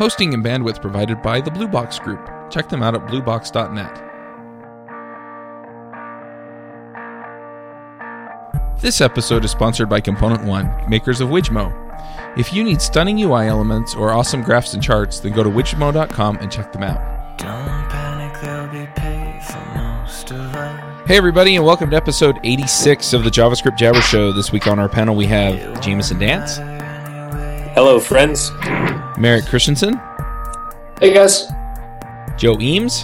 Hosting and bandwidth provided by the Blue Box Group. Check them out at bluebox.net. This episode is sponsored by Component One, makers of Wijmo. If you need stunning UI elements or awesome graphs and charts, then go to wijmo.com and check them out. Don't panic, there'll be pay for most of us. Hey, everybody, and welcome to episode 86 of the JavaScript Jabber Show. This week on our panel, we have Jameson Dance, Hello, friends. Merrick Christensen, Hey guys. Joe Eames.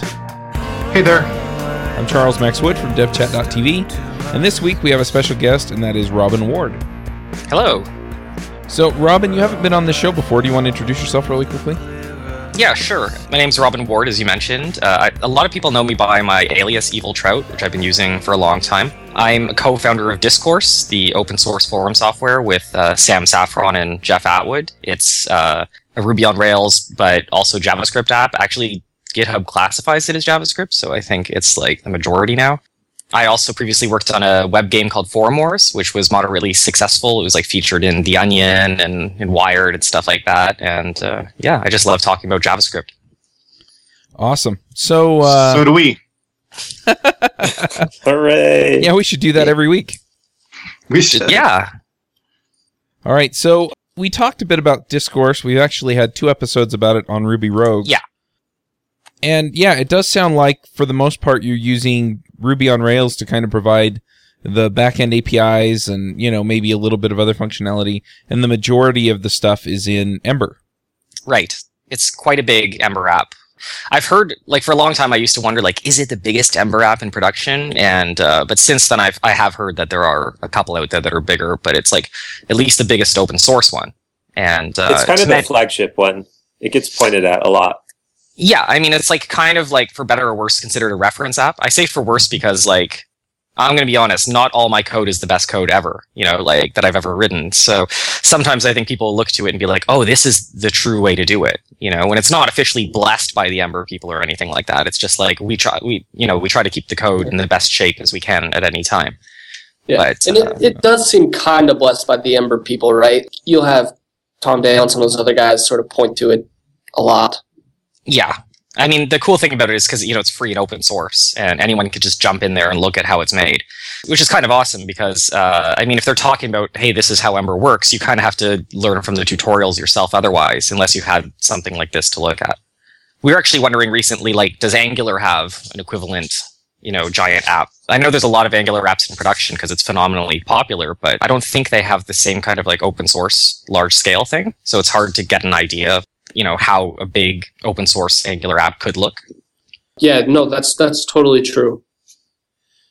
Hey there. I'm Charles Max Wood from DevChat.tv, and this week we have a special guest, and that is Robin Ward. Hello. So, Robin, you haven't been on the show before. Do you want to introduce yourself really quickly? Yeah, sure. My name's Robin Ward, as you mentioned. Uh, I, a lot of people know me by my alias Evil Trout, which I've been using for a long time. I'm a co-founder of Discourse, the open source forum software with uh, Sam Saffron and Jeff Atwood. It's uh, a Ruby on Rails, but also JavaScript app. Actually, GitHub classifies it as JavaScript, so I think it's like the majority now. I also previously worked on a web game called Forumwarz, which was moderately successful. It was like featured in The Onion and, and Wired and stuff like that. And uh, yeah, I just love talking about JavaScript. Awesome. So, uh, so do we. Hooray! yeah, we should do that every week. We should. Yeah, All right. So, we talked a bit about Discourse. We've actually had two episodes about it on Ruby Rogue. Yeah. And yeah, it does sound like for the most part you're using Ruby on Rails to kind of provide the backend APIs and, you know, maybe a little bit of other functionality. And the majority of the stuff is in Ember. right. It's quite a big Ember app. I've heard, like, for a long time, I used to wonder, like, is it the biggest Ember app in production? And uh, but since then, I've I have heard that there are a couple out there that are bigger, but it's like at least the biggest open source one. And uh, it's kind of the flagship one. It gets pointed at a lot. Yeah, I mean, it's like kind of like for better or worse considered a reference app. I say for worse because like I'm going to be honest, not all my code is the best code ever, you know, like that I've ever written. So sometimes I think people look to it and be like, "Oh, this is the true way to do it." You know, when it's not officially blessed by the Ember people or anything like that. It's just like we try we you know, we try to keep the code in the best shape as we can at any time. Yeah. But, and uh, it, it does seem kind of blessed by the Ember people, right? You'll have Tom Dale and some of those other guys sort of point to it a lot. Yeah. I mean, the cool thing about it is because, you know, it's free and open source and anyone could just jump in there and look at how it's made, which is kind of awesome because, uh, I mean, if they're talking about, hey, this is how Ember works, you kind of have to learn from the tutorials yourself otherwise, unless you had something like this to look at. We were actually wondering recently, like, does Angular have an equivalent, you know, giant app? I know there's a lot of Angular apps in production because it's phenomenally popular, but I don't think they have the same kind of like open source large scale thing. So it's hard to get an idea you know how a big open source Angular app could look. Yeah, no, that's that's totally true.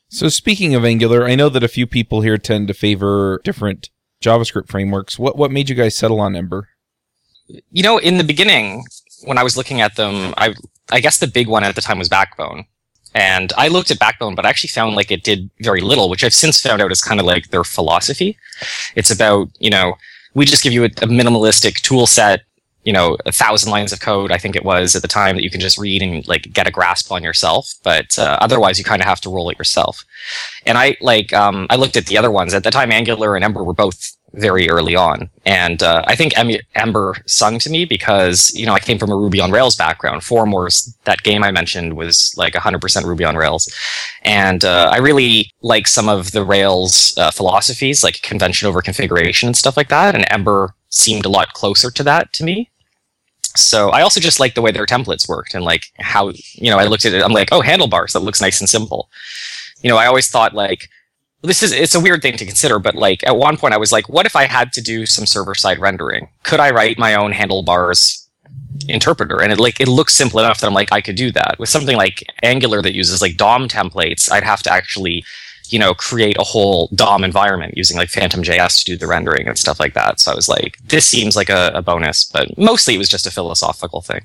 So, speaking of Angular, I know that a few people here tend to favor different JavaScript frameworks. What, what made you guys settle on Ember? You know, in the beginning, when I was looking at them, I I guess the big one at the time was Backbone. And I looked at Backbone, but I actually found like it did very little, which I've since found out is kind of like their philosophy. It's about, you know, we just give you a, a minimalistic tool set, you know, a thousand lines of code, I think it was at the time that you can just read and like get a grasp on yourself. But uh, otherwise, you kind of have to roll it yourself. And I like, um, I looked at the other ones at the time. Angular and Ember were both very early on, and uh, I think em- Ember sung to me because you know I came from a Ruby on Rails background. Forumwarz, that game I mentioned, was like 100% Ruby on Rails, and uh, I really like some of the Rails uh, philosophies, like convention over configuration and stuff like that. And Ember seemed a lot closer to that to me. So I also just like the way their templates worked and like how you know I looked at it. I'm like, oh, handlebars. That looks nice and simple. You know, I always thought like this is it's a weird thing to consider, but like at one point I was like, what if I had to do some server side rendering? Could I write my own handlebars interpreter? And it like it looks simple enough that I'm like I could do that. With something like Angular that uses like DOM templates, I'd have to actually you know, create a whole DOM environment using like Phantom JS to do the rendering and stuff like that. So I was like, this seems like a, a bonus, but mostly it was just a philosophical thing.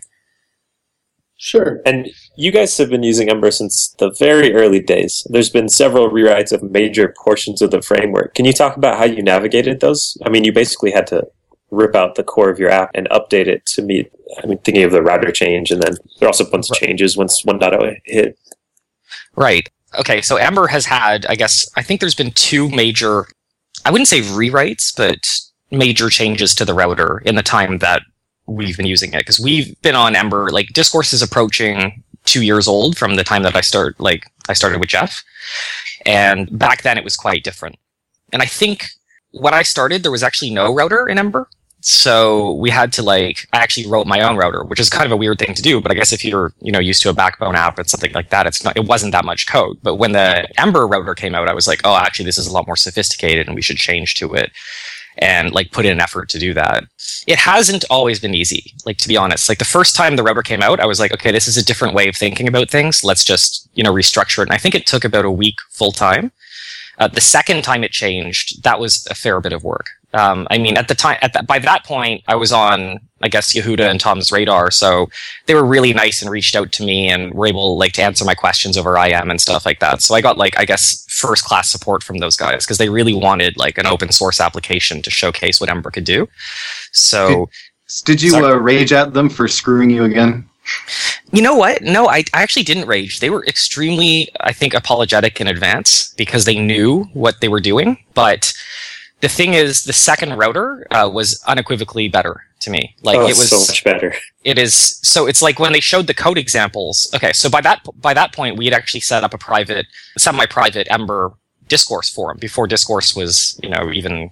Sure. And you guys have been using Ember since the very early days. There's been several rewrites of major portions of the framework. Can you talk about how you navigated those? I mean, you basically had to rip out the core of your app and update it to meet. I mean, thinking of the router change, and then there are also a bunch of changes once 1.0 hit. Right. Okay. So Ember has had, I guess, I think there's been two major, I wouldn't say rewrites, but major changes to the router in the time that we've been using it because we've been on Ember. Like Discourse is approaching two years old from the time that I start. Like I started with Jeff, and back then it was quite different. And I think when I started, there was actually no router in Ember. So we had to like, I actually wrote my own router, which is kind of a weird thing to do. But I guess if you're, you know, used to a backbone app and something like that, it's not, it wasn't that much code. But when the Ember router came out, I was like, oh, actually, this is a lot more sophisticated and we should change to it and like put in an effort to do that. It hasn't always been easy, like to be honest. Like the first time the router came out, I was like, okay, this is a different way of thinking about things. Let's just, you know, restructure it. And I think it took about a week full time. Uh, the second time it changed, that was a fair bit of work. Um, I mean, at the time, at that, by that point, I was on, I guess, Yehuda and Tom's radar, so they were really nice and reached out to me and were able, like, to answer my questions over IM and stuff like that. So I got, like, I guess, first class support from those guys because they really wanted, like, an open source application to showcase what Ember could do. So, Did you uh, rage at them for screwing you again? You know what? No, I, I actually didn't rage. They were extremely, I think, apologetic in advance because they knew what they were doing. But the thing is, the second router uh, was unequivocally better to me. Like oh, it was so much better. it is so it's like when they showed the code examples okay so by that by that point we had actually set up a private semi-private ember discourse forum before discourse was you know even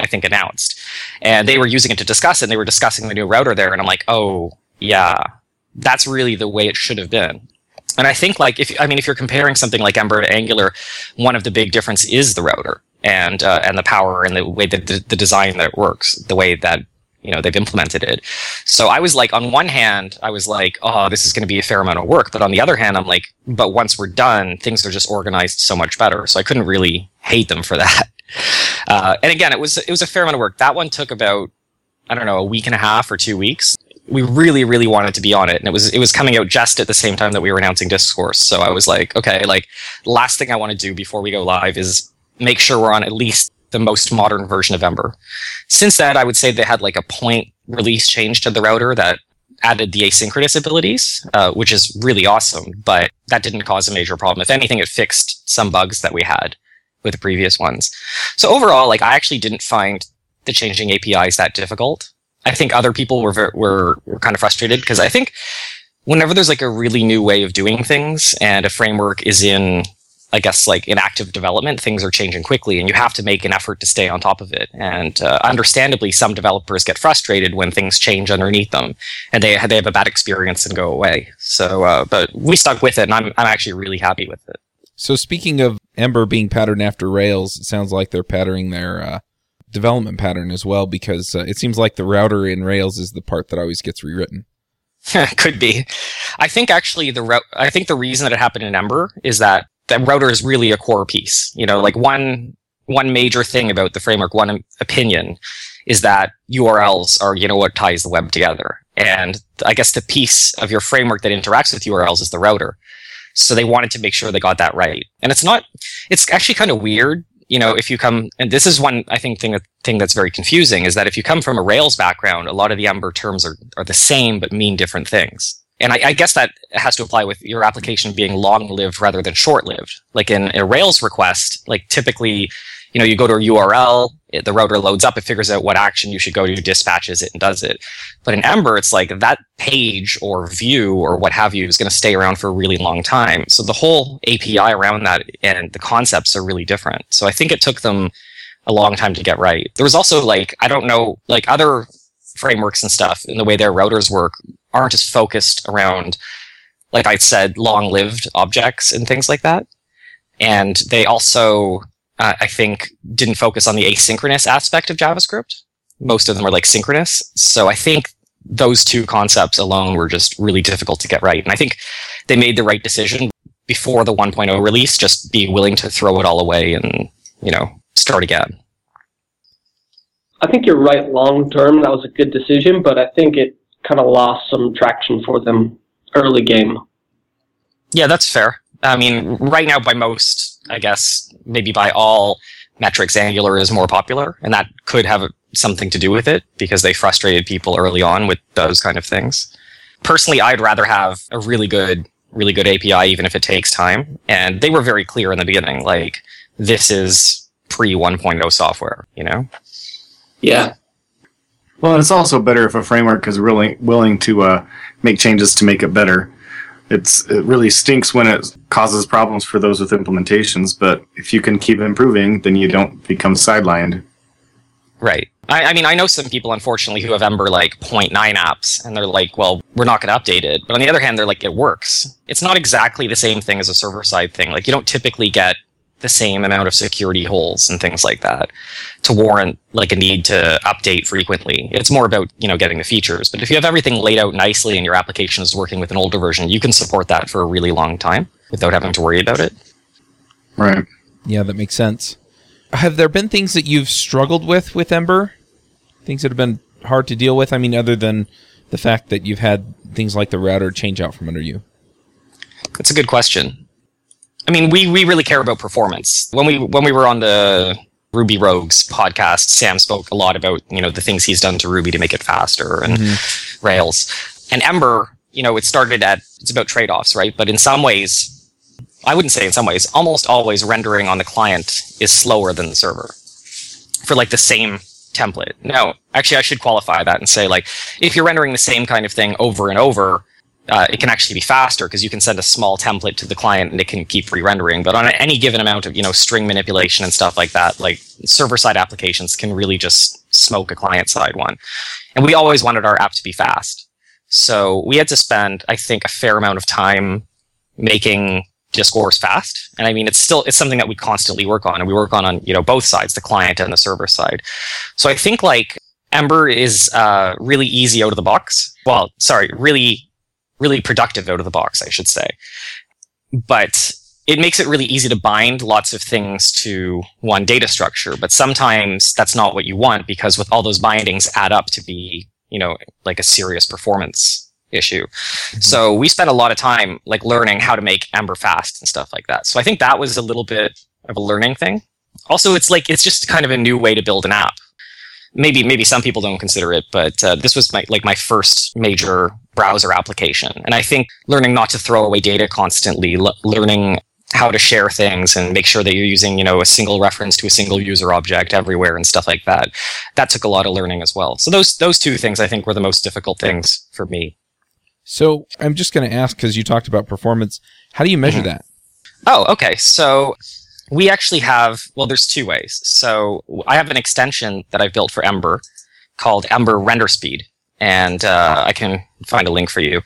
i think announced and they were using it to discuss it and they were discussing the new router there and i'm like oh yeah that's really the way it should have been and i think like if i mean if you're comparing something like ember to angular one of the big difference is the router and uh, and the power and the way that the, the design that it works the way that you know they've implemented it. So i was like on one hand i was like oh this is going to be a fair amount of work. But on the other hand i'm like but once we're done things are just organized so much better. So i couldn't really hate them for that. Uh, and again it was it was a fair amount of work. That one took about i don't know a week and a half or two weeks. We really really wanted to be on it and it was it was coming out just at the same time that we were announcing discourse. So i was like okay like last thing i want to do before we go live is make sure we're on at least the most modern version of ember since that, I would say they had like a point release change to the router that added the asynchronous abilities, uh, which is really awesome, but that didn't cause a major problem. If anything, it fixed some bugs that we had with the previous ones. So overall, like I actually didn't find the changing APIs that difficult. I think other people were were, were kind of frustrated because I think whenever there's like a really new way of doing things and a framework is in I guess like in active development, things are changing quickly, and you have to make an effort to stay on top of it. And uh, understandably, some developers get frustrated when things change underneath them, and they they have a bad experience and go away. So, uh, but we stuck with it, and I'm I'm actually really happy with it. So speaking of Ember being patterned after Rails, it sounds like they're patterning their uh, development pattern as well because uh, it seems like the router in Rails is the part that always gets rewritten. Could be. I think actually the rou- I think the reason that it happened in Ember is that the router is really a core piece. You know, like one one major thing about the framework, one opinion, is that URLs are you know what ties the web together. And I guess the piece of your framework that interacts with URLs is the router. So they wanted to make sure they got that right. And it's not. It's actually kind of weird. You know, if you come, and this is one I think thing that thing that's very confusing is that if you come from a Rails background, a lot of the Ember terms are are the same but mean different things and I, I, guess that has to apply with your application being long-lived rather than short-lived. Like in a Rails request, like typically, you know, you go to a URL, it, the router loads up, it figures out what action you should go to, dispatches it, and does it. But in Ember, it's like that page or view or what have you is going to stay around for a really long time. So the whole API around that and the concepts are really different. So I think it took them a long time to get right. There was also like I don't know, like other frameworks and stuff in the way their routers work aren't as focused around, like I said, long-lived objects and things like that. And they also, uh, I think, didn't focus on the asynchronous aspect of JavaScript. Most of them are like synchronous. So I think those two concepts alone were just really difficult to get right. And I think they made the right decision before the 1.0 release, just being willing to throw it all away and, you know, start again. I think you're right long term. That was a good decision, but I think it kind of lost some traction for them early game. Yeah, that's fair. I mean, right now, by most, I guess, maybe by all metrics, Angular is more popular, and that could have something to do with it because they frustrated people early on with those kind of things. Personally, I'd rather have a really good, really good API, even if it takes time. And they were very clear in the beginning, like, this is pre 1.0 software, you know? Yeah. Well, it's also better if a framework is really willing to uh, make changes to make it better. It's it really stinks when it causes problems for those with implementations, but if you can keep improving, then you don't become sidelined. Right. I, I mean, I know some people, unfortunately, who have Ember like 0.9 apps, and they're like, well, we're not going to update it. But on the other hand, they're like, it works. It's not exactly the same thing as a server side thing. Like, you don't typically get the same amount of security holes and things like that to warrant like a need to update frequently. It's more about, you know, getting the features. But if you have everything laid out nicely and your application is working with an older version, you can support that for a really long time without having to worry about it. Right. Yeah, that makes sense. Have there been things that you've struggled with with Ember? Things that have been hard to deal with? I mean, other than the fact that you've had things like the router change out from under you. That's a good question. I mean, we, we really care about performance. When we when we were on the Ruby Rogues podcast, Sam spoke a lot about you know the things he's done to Ruby to make it faster and mm-hmm. Rails. And Ember, you know, it started at it's about trade offs, right? But in some ways, I wouldn't say in some ways, almost always rendering on the client is slower than the server for like the same template. No, actually, I should qualify that and say like if you're rendering the same kind of thing over and over, uh, it can actually be faster because you can send a small template to the client and it can keep re-rendering. But on any given amount of you know string manipulation and stuff like that, like server-side applications can really just smoke a client-side one. And we always wanted our app to be fast, so we had to spend, I think, a fair amount of time making discourse fast. And I mean, it's still it's something that we constantly work on, and we work on on you know both sides, the client and the server side. So I think like Ember is uh, really easy out of the box. Well, sorry, really really productive out of the box, I should say. But it makes it really easy to bind lots of things to one data structure. But sometimes that's not what you want because with all those bindings add up to be, you know, like a serious performance issue. Mm-hmm. So we spent a lot of time like learning how to make Ember fast and stuff like that. So I think that was a little bit of a learning thing. Also, it's like it's just kind of a new way to build an app. Maybe maybe some people don't consider it, but uh, this was my like my first major browser application, and I think learning not to throw away data constantly, l- learning how to share things and make sure that you're using you know a single reference to a single user object everywhere and stuff like that. That took a lot of learning as well. So those those two things I think were the most difficult things for me. So I'm just going to ask because you talked about performance. How do you measure that? Oh, okay. So we actually have, well, there's two ways. So I have an extension that I've built for Ember called Ember Render Speed. And uh, I can find a link for you.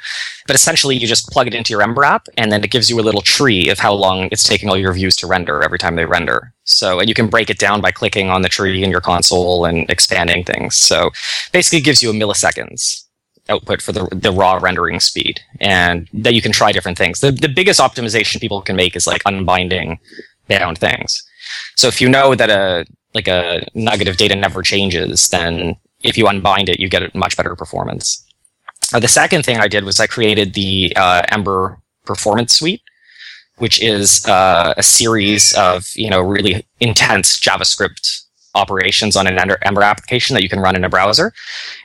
But essentially, you just plug it into your Ember app, and then it gives you a little tree of how long it's taking all your views to render every time they render. So, and you can break it down by clicking on the tree in your console and expanding things. So, basically, it gives you a milliseconds output for the, the raw rendering speed and that you can try different things. The, the biggest optimization people can make is like unbinding bound things. So if you know that a, like a nugget of data never changes, then if you unbind it, you get a much better performance. Uh, the second thing I did was I created the uh, Ember Performance Suite, which is uh, a series of you know really intense JavaScript operations on an Ember, application that you can run in a browser,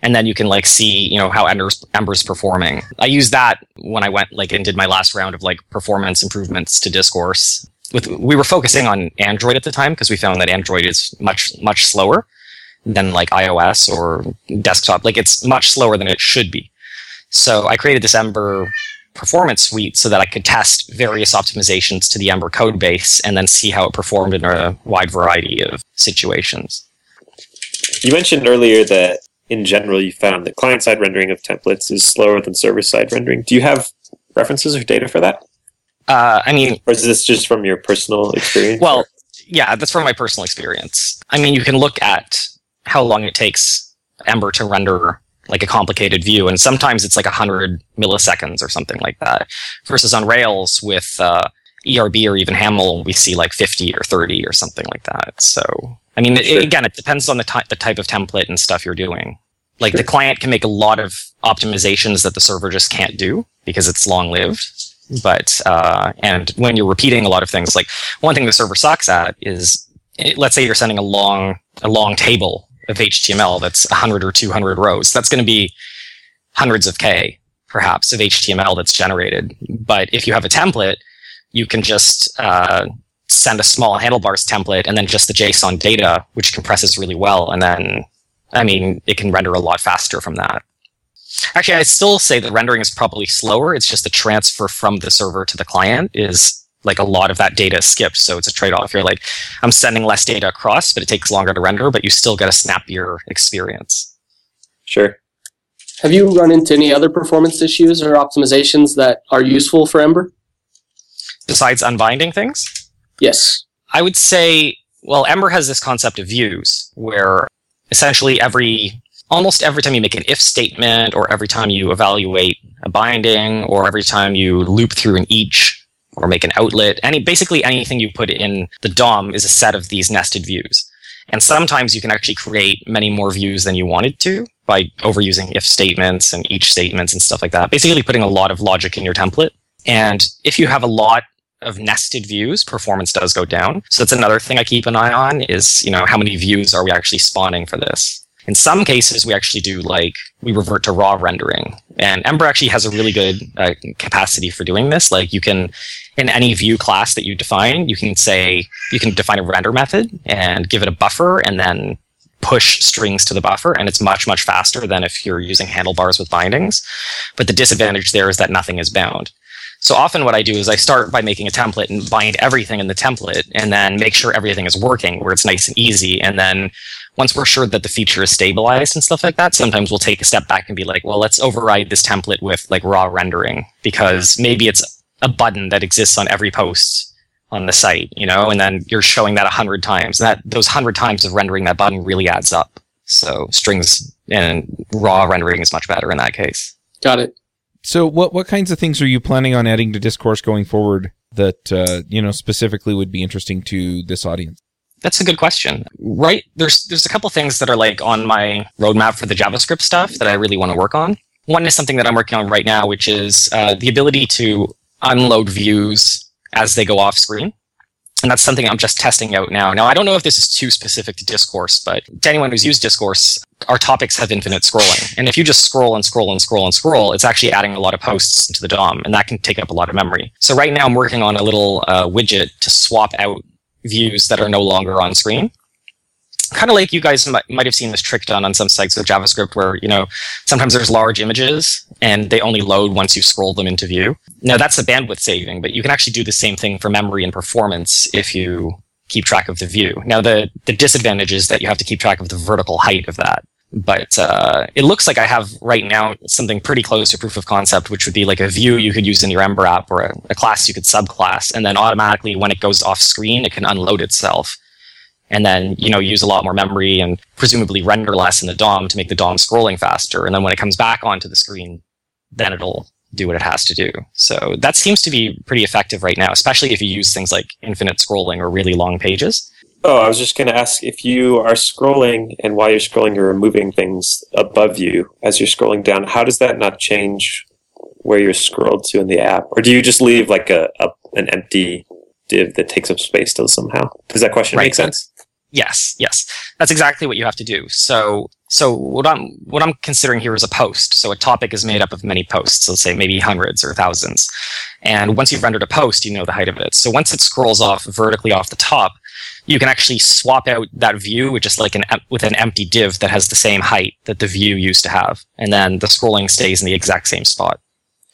and then you can like see you know how Ember's, Ember's performing. I used that when I went like and did my last round of like performance improvements to Discourse. With we were focusing on Android at the time because we found that Android is much much slower than like iOS or desktop. Like it's much slower than it should be. So I created this Ember performance suite so that I could test various optimizations to the Ember code base and then see how it performed in a wide variety of situations. You mentioned earlier that in general you found that client side rendering of templates is slower than server side rendering. Do you have references or data for that? Uh, I mean, Or is this just from your personal experience? well, yeah, that's from my personal experience. I mean, you can look at how long it takes Ember to render like a complicated view, and sometimes it's like 100 milliseconds or something like that. Versus on Rails with uh, ERB or even Haml, we see like 50 or 30 or something like that. So, I mean, it- again, it depends on the, ty- the type of template and stuff you're doing. Like the client can make a lot of optimizations that the server just can't do because it's long lived. But, uh, and when you're repeating a lot of things, like one thing the server sucks at is, eh, let's say you're sending a long, a long table of HTML that's 100 or 200 rows. That's going to be hundreds of K, perhaps, of HTML that's generated. But if you have a template, you can just uh, send a small handlebars template and then just the JSON data, which compresses really well, and then I mean, it can render a lot faster from that. Actually, I still say that rendering is probably slower. It's just the transfer from the server to the client is like a lot of that data is skipped. So it's a trade off. You're like, I'm sending less data across, but it takes longer to render, but you still get a snappier experience. Sure. Have you run into any other performance issues or optimizations that are useful for Ember? Besides unbinding things, Yes. I would say, well, Ember has this concept of views where essentially every almost every time you make an if statement or every time you evaluate a binding or every time you loop through an each or make an outlet any basically anything you put in the dom is a set of these nested views. And sometimes you can actually create many more views than you wanted to by overusing if statements and each statements and stuff like that. Basically putting a lot of logic in your template. And if you have a lot of nested views performance does go down. So that's another thing i keep an eye on is you know how many views are we actually spawning for this in some cases, we actually do like we revert to raw rendering, and Ember actually has a really good uh, capacity for doing this. Like you can, in any view class that you define, you can say you can define a render method and give it a buffer, and then push strings to the buffer, and it's much much faster than if you're using handlebars with bindings. But the disadvantage there is that nothing is bound. So often what I do is I start by making a template and bind everything in the template and then make sure everything is working where it's nice and easy. And then once we're sure that the feature is stabilized and stuff like that, sometimes we'll take a step back and be like, well, let's override this template with like raw rendering because maybe it's a button that exists on every post on the site, you know, and then you're showing that a hundred times. That those hundred times of rendering that button really adds up. So strings and raw rendering is much better in that case. Got it. So, what what kinds of things are you planning on adding to discourse going forward that uh, you know specifically would be interesting to this audience? That's a good question. Right there's there's a couple things that are like on my roadmap for the JavaScript stuff that I really want to work on. One is something that I'm working on right now, which is uh, the ability to unload views as they go off screen. And that's something I'm just testing out now. Now, I don't know if this is too specific to Discourse, but to anyone who's used Discourse, our topics have infinite scrolling. And if you just scroll and scroll and scroll and scroll, it's actually adding a lot of posts into the DOM, and that can take up a lot of memory. So right now, I'm working on a little uh, widget to swap out views that are no longer on screen. Kind of like you guys might, might have seen this trick done on some sites with JavaScript where, you know, sometimes there's large images and they only load once you scroll them into view. Now that's the bandwidth saving, but you can actually do the same thing for memory and performance if you keep track of the view. Now the, the disadvantage is that you have to keep track of the vertical height of that. But uh, it looks like I have right now something pretty close to proof of concept, which would be like a view you could use in your Ember app or a, a class you could subclass, and then automatically when it goes off screen, it can unload itself, and then you know use a lot more memory and presumably render less in the DOM to make the DOM scrolling faster, and then when it comes back onto the screen, then it'll do what it has to do. So that seems to be pretty effective right now, especially if you use things like infinite scrolling or really long pages. Oh, I was just going to ask if you are scrolling and while you're scrolling, you're removing things above you as you're scrolling down. How does that not change where you're scrolled to in the app? Or do you just leave like a, a an empty div that takes up space still somehow? Does that question Right. make sense? Yes, yes. That's exactly what you have to do. So so what I'm what I'm considering here is a post. So a topic is made up of many posts, let's say maybe hundreds or thousands. And once you've rendered a post, you know the height of it. So once it scrolls off vertically off the top, you can actually swap out that view with just like an with an empty div that has the same height that the view used to have. And then the scrolling stays in the exact same spot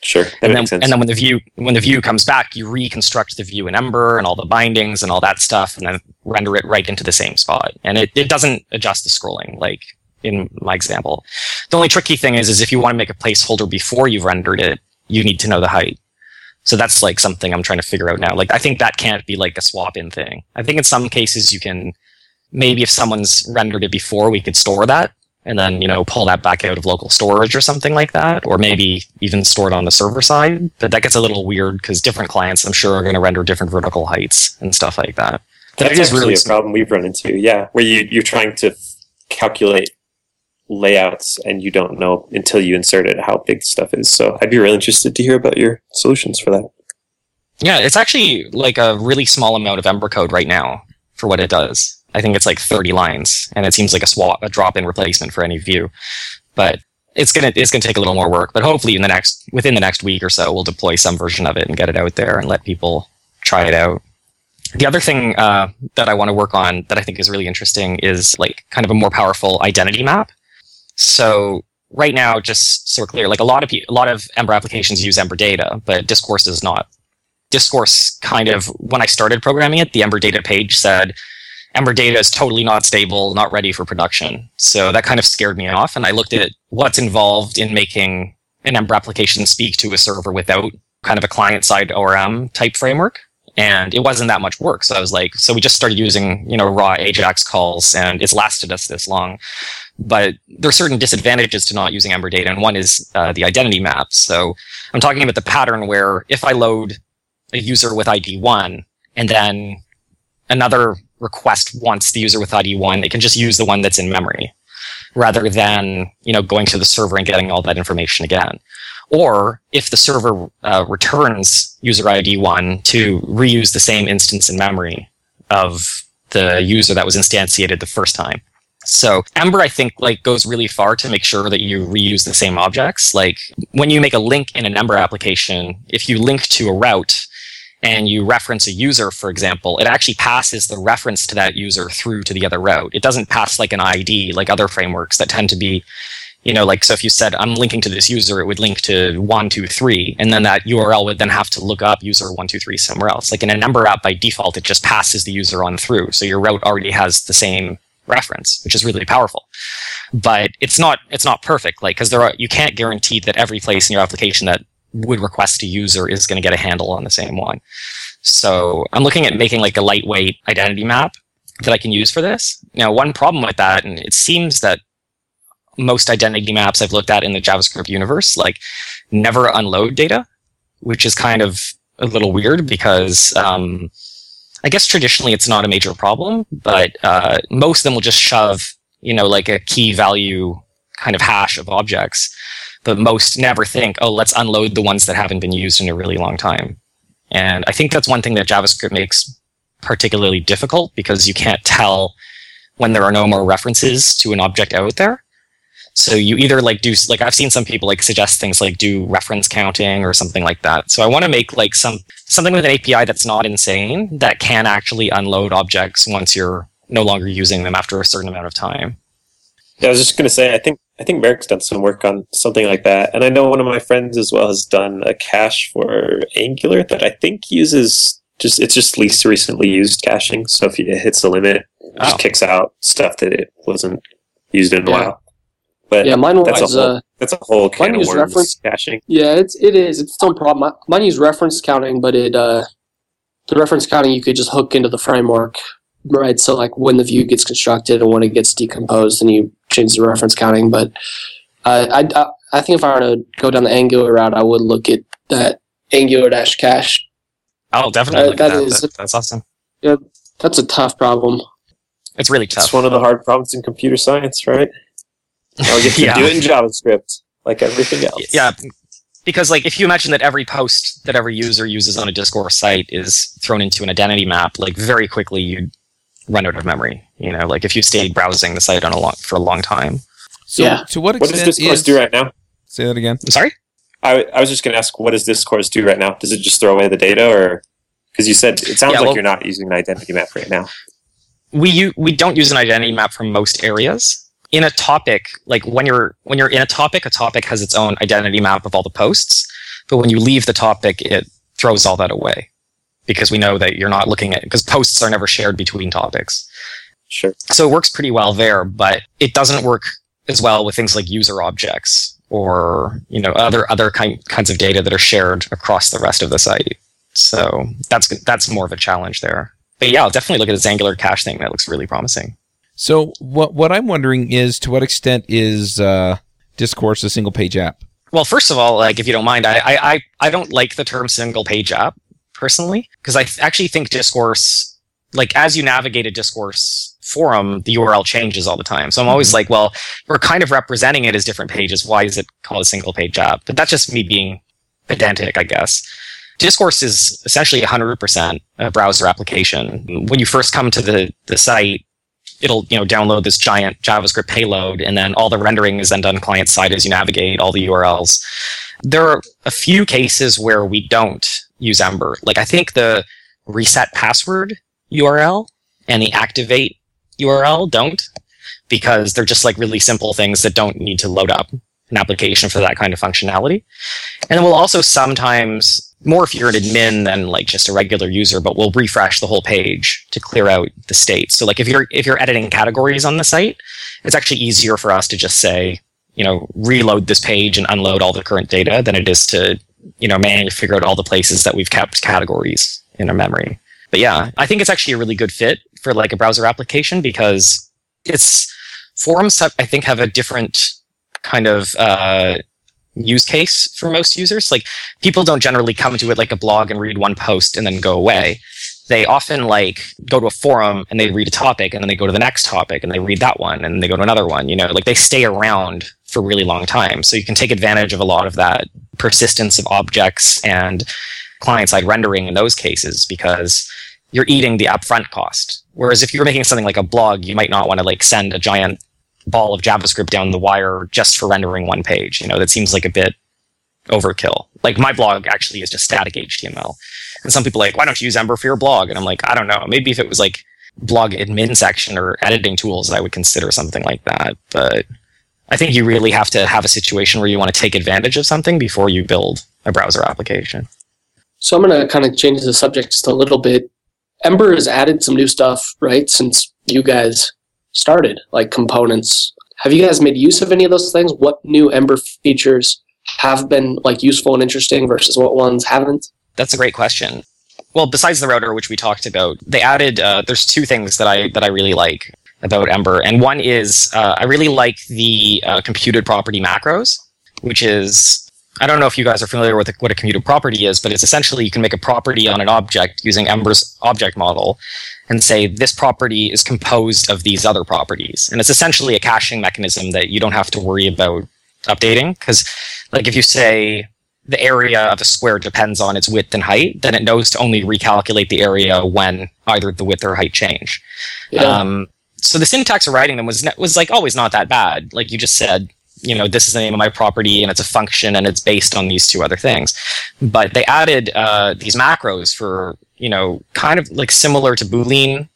Sure, and then, and then when the view when the view comes back, you reconstruct the view in Ember and all the bindings and all that stuff, and then render it right into the same spot. And it, it doesn't adjust the scrolling like in my example. The only tricky thing is is if you want to make a placeholder before you've rendered it, you need to know the height. So that's like something I'm trying to figure out now. Like I think that can't be like a swap in thing. I think in some cases you can maybe if someone's rendered it before, we could store that and then you know pull that back out of local storage or something like that or maybe even store it on the server side but that gets a little weird because different clients i'm sure are going to render different vertical heights and stuff like that That's it is really a problem we've run into. Yeah, where you you're trying to calculate layouts and you don't know until you insert it how big stuff is. So I'd be really interested to hear about your solutions for that. yeah it's actually like a really small amount of ember code right now for what it does i think it's like 30 lines and it seems like a swap a drop in replacement for any view but it's gonna it's gonna take a little more work but hopefully in the next within the next week or so we'll deploy some version of it and get it out there and let people try it out The other thing uh, that I want to work on that I think is really interesting is like kind of a more powerful identity map. So right now, just so we're clear, like a lot of a lot of Ember applications use Ember data, but Discourse does not. Discourse kind of when I started programming it, the Ember data page said Ember data is totally not stable, not ready for production. So that kind of scared me off, and I looked at what's involved in making an Ember application speak to a server without kind of a client side ORM type framework. And it wasn't that much work. So I was like, so we just started using, you know, raw Ajax calls and it's lasted us this long. But there are certain disadvantages to not using Ember data. And one is uh, the identity map. So I'm talking about the pattern where if I load a user with ID one and then another request wants the user with ID one, it can just use the one that's in memory rather than, you know, going to the server and getting all that information again or if the server uh, returns user ID one to reuse the same instance in memory of the user that was instantiated the first time. So Ember, I think, like goes really far to make sure that you reuse the same objects. Like when you make a link in an Ember application, if you link to a route and you reference a user, for example, it actually passes the reference to that user through to the other route. It doesn't pass like an ID like other frameworks that tend to be you know, like, so if you said, I'm linking to this user, it would link to one, two, three, and then that URL would then have to look up user one, two, three somewhere else. Like in an Ember app, by default, it just passes the user on through. So your route already has the same reference, which is really powerful. But it's not, it's not perfect, like, cause there are, you can't guarantee that every place in your application that would request a user is going to get a handle on the same one. So I'm looking at making like a lightweight identity map that I can use for this. Now, one problem with that, and it seems that most identity maps I've looked at in the JavaScript universe, like never unload data, which is kind of a little weird because um, I guess traditionally it's not a major problem, but uh, most of them will just shove, you know, like a key value kind of hash of objects. But most never think, oh, let's unload the ones that haven't been used in a really long time. And I think that's one thing that JavaScript makes particularly difficult because you can't tell when there are no more references to an object out there. So you either like do like I've seen some people like suggest things like do reference counting or something like that. So I want to make like some something with an API that's not insane that can actually unload objects once you're no longer using them after a certain amount of time. Yeah, I was just going to say, I think I think Merrick's done some work on something like that, and I know one of my friends as well has done a cache for Angular that I think uses just it's just least recently used caching. So if it hits the limit, it just Oh. kicks out stuff that it wasn't used in a Yeah. while. But Yeah, mine that's a was. whole Uh, that's a whole can mine of worms reference- caching. yeah, it's it is. It's its own problem. Mi- Mine used reference counting, but it uh, the reference counting you could just hook into the framework, right? So like when the view gets constructed and when it gets decomposed, and you change the reference counting. But uh, I, I I think if I were to go down the Angular route, I would look at that Angular dash cache. I'll definitely Uh, look at that that. is- That- that's awesome. That's a tough problem. It's really tough. It's one of the hard problems in computer science, right? I'll get to Yeah. do it in JavaScript, like everything else. yeah because like if you imagine that every post that every user uses on a discourse site is thrown into an identity map like very quickly you'd run out of memory you know like if you stayed browsing the site on a long for a long time So Yeah. to what What does extent Discourse is do right now? say that again? i'm sorry I, I was just going to ask, what does Discourse do right now? Does it just throw away the data, or because you said it sounds Yeah, like well- you're not using an identity map right now? we u- we don't use an identity map for most areas in a topic like when you're when you're in a topic a topic has its own identity map of all the posts but when you leave the topic it throws all that away because we know that you're not looking at because posts are never shared between topics. Sure. so it works pretty well there but it doesn't work as well with things like user objects or you know other other kind, kinds of data that are shared across the rest of the site. So that's that's more of a challenge there. But yeah i'll definitely look at this angular cache thing. That looks really promising. So what what I'm wondering is to what extent is uh, Discourse a single page app? Well, first of all, like if you don't mind, I I I, I don't like the term single page app personally because I th- actually think discourse, like as you navigate a discourse forum, the URL changes all the time. So I'm always mm-hmm. like, well, we're kind of representing it as different pages. Why is it called a single page app? But that's just me being pedantic, I guess. Discourse is essentially 100% a browser application. When you first come to the, the site, it'll you know download this giant JavaScript payload, and then all the rendering is then done client side as you navigate all the URLs. There are a few cases where we don't use Ember. Like I think the reset password URL and the activate URL don't because they're just like really simple things that don't need to load up an application for that kind of functionality. And we'll also sometimes more if you're an admin than like just a regular user, but we'll refresh the whole page to clear out the state. So like if you're if you're editing categories on the site, it's actually easier for us to just say, you know, reload this page and unload all the current data than it is to, you know, manually figure out all the places that we've kept categories in our memory. But yeah, I think it's actually a really good fit for like a browser application because it's forums have, I think have a different kind of uh, use case for most users. Like people don't generally come to it like a blog and read one post and then go away. They often like go to a forum and they read a topic and then they go to the next topic and they read that one and they go to another one. You know, like they stay around for a really long time. So you can take advantage of a lot of that persistence of objects and client side rendering in those cases because you're eating the upfront cost. Whereas if you're making something like a blog, you might not want to like send a giant ball of JavaScript down the wire just for rendering one page. You know, that seems like a bit overkill. Like my blog actually is just static HTML. And some people like, why don't you use Ember for your blog? And I'm like, I don't know. Maybe if it was like blog admin section or editing tools, I would consider something like that. But I think you really have to have a situation where you want to take advantage of something before you build a browser application. So I'm going to kind of change the subject just a little bit. Ember has added some new stuff, right, since you guys started, like components. Have you guys made use of any of those things? What new Ember features have been like useful and interesting versus what ones haven't? That's a great question. Well, besides the router, which we talked about, they added. Uh, there's two things that I that I really like about Ember, and one is uh, I really like the uh, computed property macros, which is I don't know if you guys are familiar with what a computed property is, but it's essentially you can make a property on an object using Ember's object model and say this property is composed of these other properties. And it's essentially a caching mechanism that you don't have to worry about updating. Because, like, if you say the area of a square depends on its width and height, then it knows to only recalculate the area when either the width or height change. Yeah. Um, so the syntax of writing them was was like always not that bad. Like you just said, you know, this is the name of my property and it's a function and it's based on these two other things. But they added uh, these macros for, you know, kind of like similar to Boolean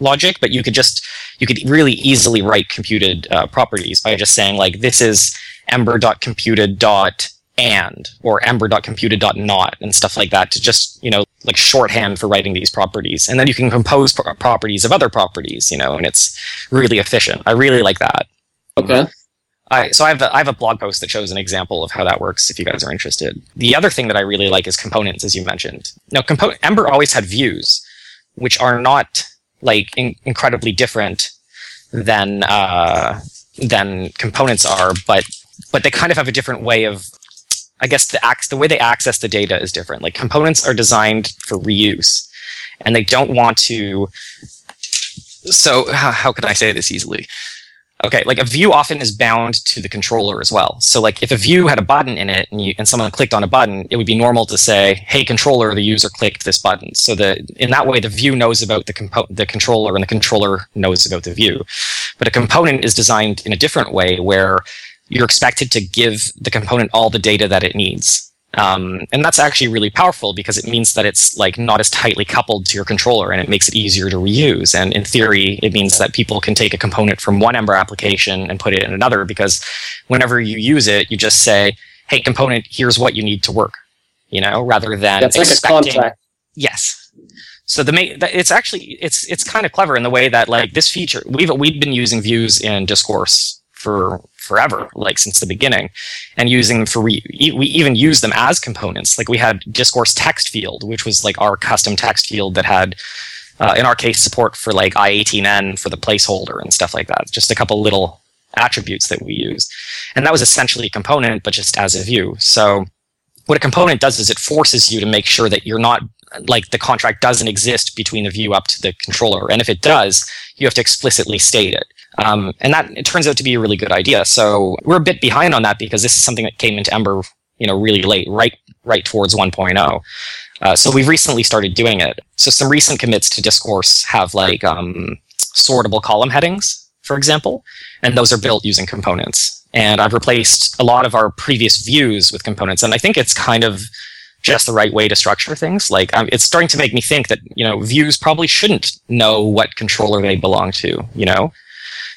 logic, but you could just, you could really easily write computed uh, properties by just saying like, this is ember.computed dot and or ember.computed.not and stuff like that to just you know like shorthand for writing these properties and then you can compose pro- properties of other properties you know and it's really efficient i really like that Okay. I, so I have, a, I have a blog post that shows an example of how that works if you guys are interested. The other thing that I really like is components, as you mentioned. Now, compo- Ember always had views, which are not like in- incredibly different than uh, than components are, but but they kind of have a different way of, I guess the ac- the way they access the data is different. Like components are designed for reuse, and they don't want to. So how, how can I say this easily? Okay, like a view often is bound to the controller as well. So like if a view had a button in it and you and someone clicked on a button, it would be normal to say, "Hey controller, the user clicked this button." So the in that way the view knows about the compo- the controller and the controller knows about the view. But a component is designed in a different way where you're expected to give the component all the data that it needs. Um, and that's actually really powerful because it means that it's like not as tightly coupled to your controller and it makes it easier to reuse. And in theory, it means that people can take a component from one Ember application and put it in another because whenever you use it, you just say, hey, component, here's what you need to work, you know, rather than That's like a contract. Yes. So the main, it's actually it's it's kind of clever in the way that like this feature we've we've been using views in discourse for forever, like since the beginning, and using them for re, we even use them as components. Like we had discourse text field, which was like our custom text field that had. Uh, in our case, support for like I18N for the placeholder and stuff like that. Just a couple little attributes that we used. And that was essentially a component, but just as a view. So what a component does is it forces you to make sure that you're not like the contract doesn't exist between the view up to the controller. And if it does, you have to explicitly state it. Um, and that it turns out to be a really good idea. So we're a bit behind on that because this is something that came into Ember, you know, really late, right, right towards 1.0. Uh, so we've recently started doing it. So some recent commits to Discourse have like um, sortable column headings, for example, and those are built using components. And I've replaced a lot of our previous views with components, and I think it's kind of just the right way to structure things. Like um, it's starting to make me think that you know views probably shouldn't know what controller they belong to. You know,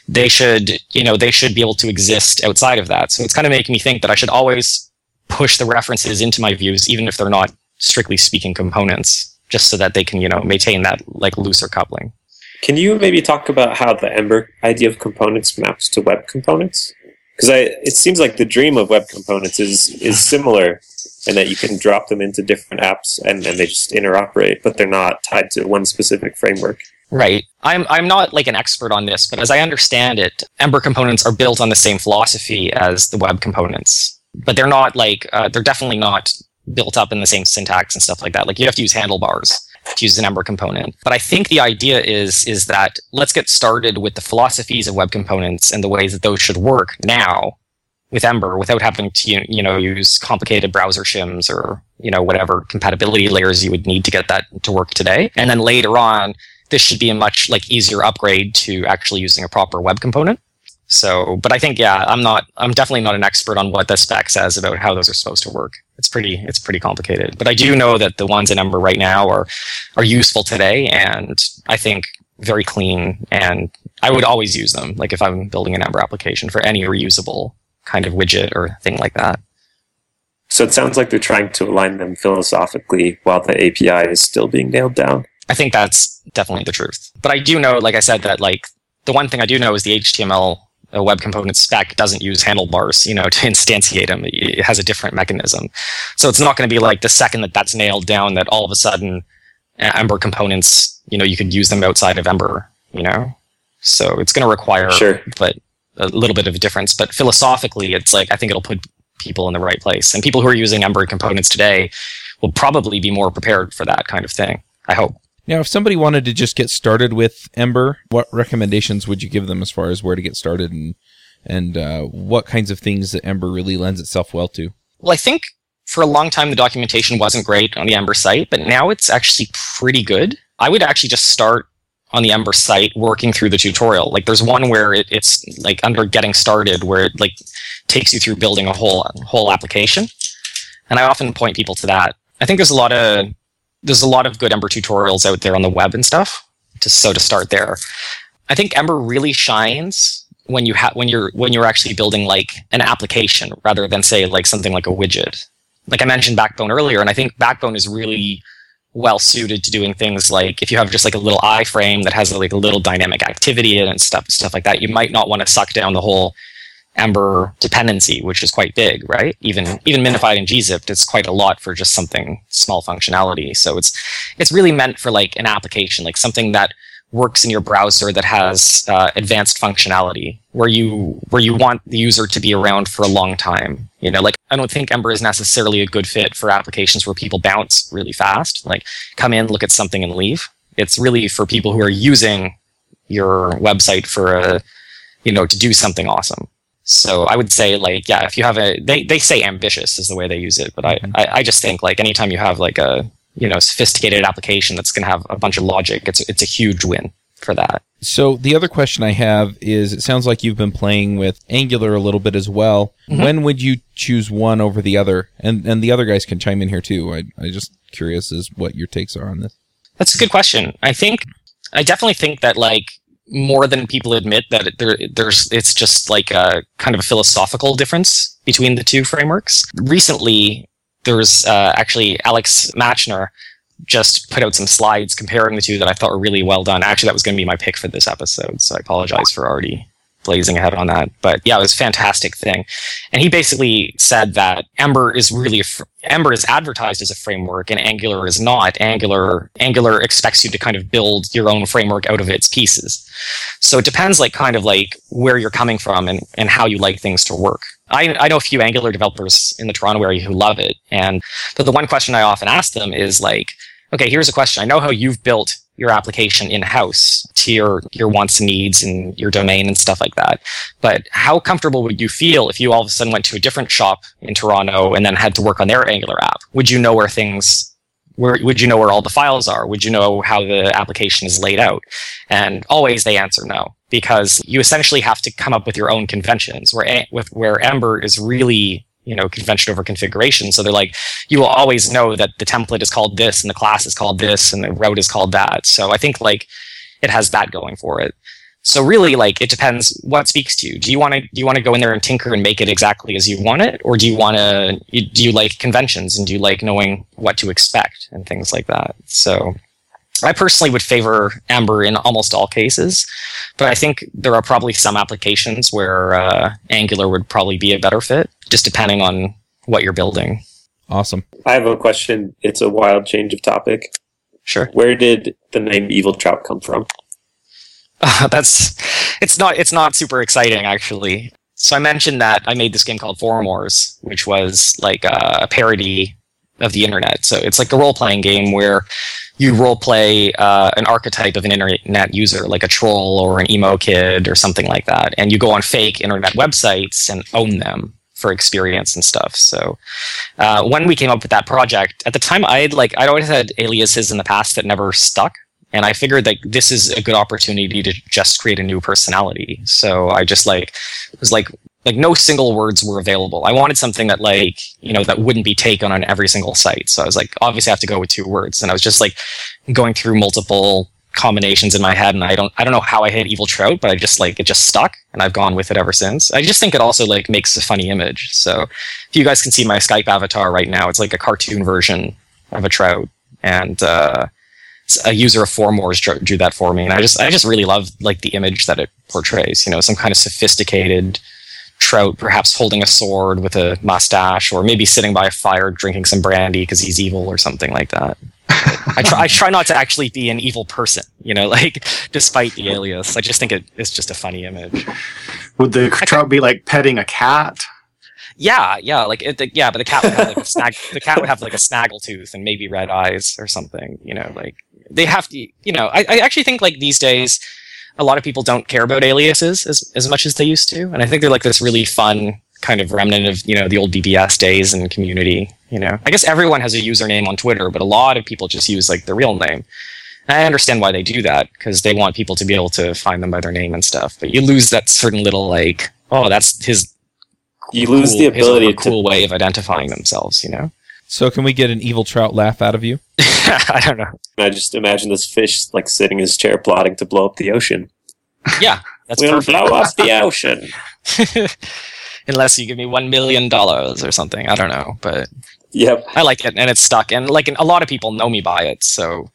they should you know they should be able to exist outside of that. So it's kind of making me think that I should always push the references into my views, even if they're not strictly speaking components, just so that they can you know maintain that like looser coupling. Can you maybe talk about how the Ember idea of components maps to web components? Because I, it seems like the dream of web components is is similar, in that you can drop them into different apps and, and they just interoperate, but they're not tied to one specific framework. Right. I'm I'm not like an expert on this, but as I understand it, Ember components are built on the same philosophy as the web components, but they're not like uh, they're definitely not built up in the same syntax and stuff like that. Like you have to use handlebars to use an Ember component. But I think the idea is is that let's get started with the philosophies of web components and the ways that those should work now with Ember without having to you know use complicated browser shims or you know whatever compatibility layers you would need to get that to work today. And then later on, this should be a much like easier upgrade to actually using a proper web component. So, but I think yeah, I'm not I'm definitely not an expert on what the spec says about how those are supposed to work. It's pretty it's pretty complicated. But I do know that the ones in Ember right now are are useful today and I think very clean and I would always use them like if I'm building an Ember application for any reusable kind of widget or thing like that. So it sounds like they're trying to align them philosophically while the API is still being nailed down. I think that's definitely the truth. But I do know, like I said, that like the one thing I do know is the HTML uh, web component spec doesn't use handlebars, you know, to instantiate them. It has a different mechanism. So it's not going to be like the second that that's nailed down that all of a sudden uh, Ember components, you know, you could use them outside of Ember, you know? So it's going to require, Sure. but a little bit of a difference. But philosophically, it's like, I think it'll put people in the right place. And people who are using Ember components today will probably be more prepared for that kind of thing. I hope. Now, if somebody wanted to just get started with Ember, what recommendations would you give them as far as where to get started and and uh, what kinds of things that Ember really lends itself well to? Well, I think for a long time the documentation wasn't great on the Ember site, but now it's actually pretty good. I would actually just start on the Ember site working through the tutorial. Like there's one where it, it's like under getting started where it like takes you through building a whole whole application. And I often point people to that. I think there's a lot of there's a lot of good Ember tutorials out there on the web and stuff. So to start there. I think Ember really shines when you have when you're when you're actually building like an application rather than say like something like a widget. Like I mentioned Backbone earlier, and I think Backbone is really well suited to doing things like if you have just like a little iframe that has like a little dynamic activity in it and stuff stuff like that, you might not want to suck down the whole Ember dependency, which is quite big, right? Even even minified and gzipped, it's quite a lot for just something small functionality. So it's it's really meant for like an application, like something that works in your browser that has uh, advanced functionality, where you where you want the user to be around for a long time. You know, like I don't think Ember is necessarily a good fit for applications where people bounce really fast, like come in, look at something, and leave. It's really for people who are using your website for a you know to do something awesome. So I would say like yeah, if you have a they, they say ambitious is the way they use it, but I, I I just think like anytime you have like a you know sophisticated application that's going to have a bunch of logic, it's it's a huge win for that. So the other question I have is it sounds like you've been playing with Angular a little bit as well. Mhm. When would you choose one over the other? And and the other guys can chime in here too. I I just curious as what your takes are on this. That's a good question. I think I definitely think that like more than people admit that it, there, there's it's just like a kind of a philosophical difference between the two frameworks. Recently, there's uh, actually Alex Matchneer just put out some slides comparing the two that I thought were really well done. Actually, that was going to be my pick for this episode, so I apologize for already blazing ahead on that. But yeah, it was a fantastic thing. And he basically said that Ember is really fr- Ember is advertised as a framework and Angular is not. Angular Angular expects you to kind of build your own framework out of its pieces. So it depends like kind of like where you're coming from and, and how you like things to work. I, I know a few Angular developers in the Toronto area who love it. And but the one question I often ask them is like, okay, here's a question. I know how you've built your application in house to your, your wants and needs and your domain and stuff like that. But how comfortable would you feel if you all of a sudden went to a different shop in Toronto and then had to work on their Angular app? Would you know where things where would you know where all the files are? Would you know how the application is laid out? And always they answer no, because you essentially have to come up with your own conventions. Where eh, with where Ember is really you know, convention over configuration. So they're like, you will always know that the template is called this and the class is called this and the route is called that. So I think like it has that going for it. So really, like it depends what speaks to you. Do you want to do you want to go in there and tinker and make it exactly as you want it, or do you want to do you like conventions and do you like knowing what to expect and things like that? So I personally would favor Ember in almost all cases, but I think there are probably some applications where uh, Angular would probably be a better fit, just depending on what you're building. Awesome. I have a question. It's a wild change of topic. Sure. Where did the name Evil Trout come from? Uh, that's it's not it's not super exciting actually. So I mentioned that I made this game called Forumwarz, which was like a, a parody of the internet. So it's like a role playing game where you role play uh, an archetype of an internet user, like a troll or an emo kid or something like that, and you go on fake internet websites and own them for experience and stuff. So uh, when we came up with that project, at the time I'd like I'd always had aliases in the past that never stuck and I figured like this is a good opportunity to just create a new personality. So I just like was like like no single words were available. I wanted something that like you know that wouldn't be taken on every single site. So I was like obviously I have to go with two words, and I was just like going through multiple combinations in my head and I don't I don't know how I hit evil trout but I just like it just stuck and I've gone with it ever since. I just think it also like makes a funny image. So if you guys can see my Skype avatar right now it's like a cartoon version of a trout and uh a user of drew, drew that for me, and I just I just really love like the image that it portrays. You know, some kind of sophisticated trout, perhaps holding a sword with a mustache, or maybe sitting by a fire drinking some brandy because he's evil or something like that. I try I try not to actually be an evil person. You know, like despite the alias, I just think it, it's just a funny image. Would the trout be like petting a cat? Yeah, yeah, like it, the, yeah, but the cat would have like a snag. The cat would have like a snaggle tooth and maybe red eyes or something. You know, like they have to. You know, I, I actually think like these days, a lot of people don't care about aliases as as much as they used to, and I think they're like this really fun kind of remnant of you know the old BBS days and community. You know, I guess everyone has a username on Twitter, but a lot of people just use like the real name. And I understand why they do that because they want people to be able to find them by their name and stuff. But you lose that certain little like, oh, that's his You lose the ability his to cool way of identifying themselves. You know, So can we get an evil trout laugh out of you? I don't know. I just imagine this fish like sitting in his chair plotting to blow up the ocean. Yeah, that's we'll perfect. blow up the ocean. Unless you give me one million dollars or something, I don't know, but Yep. I like it and it's stuck. And like a lot of people know me by it, so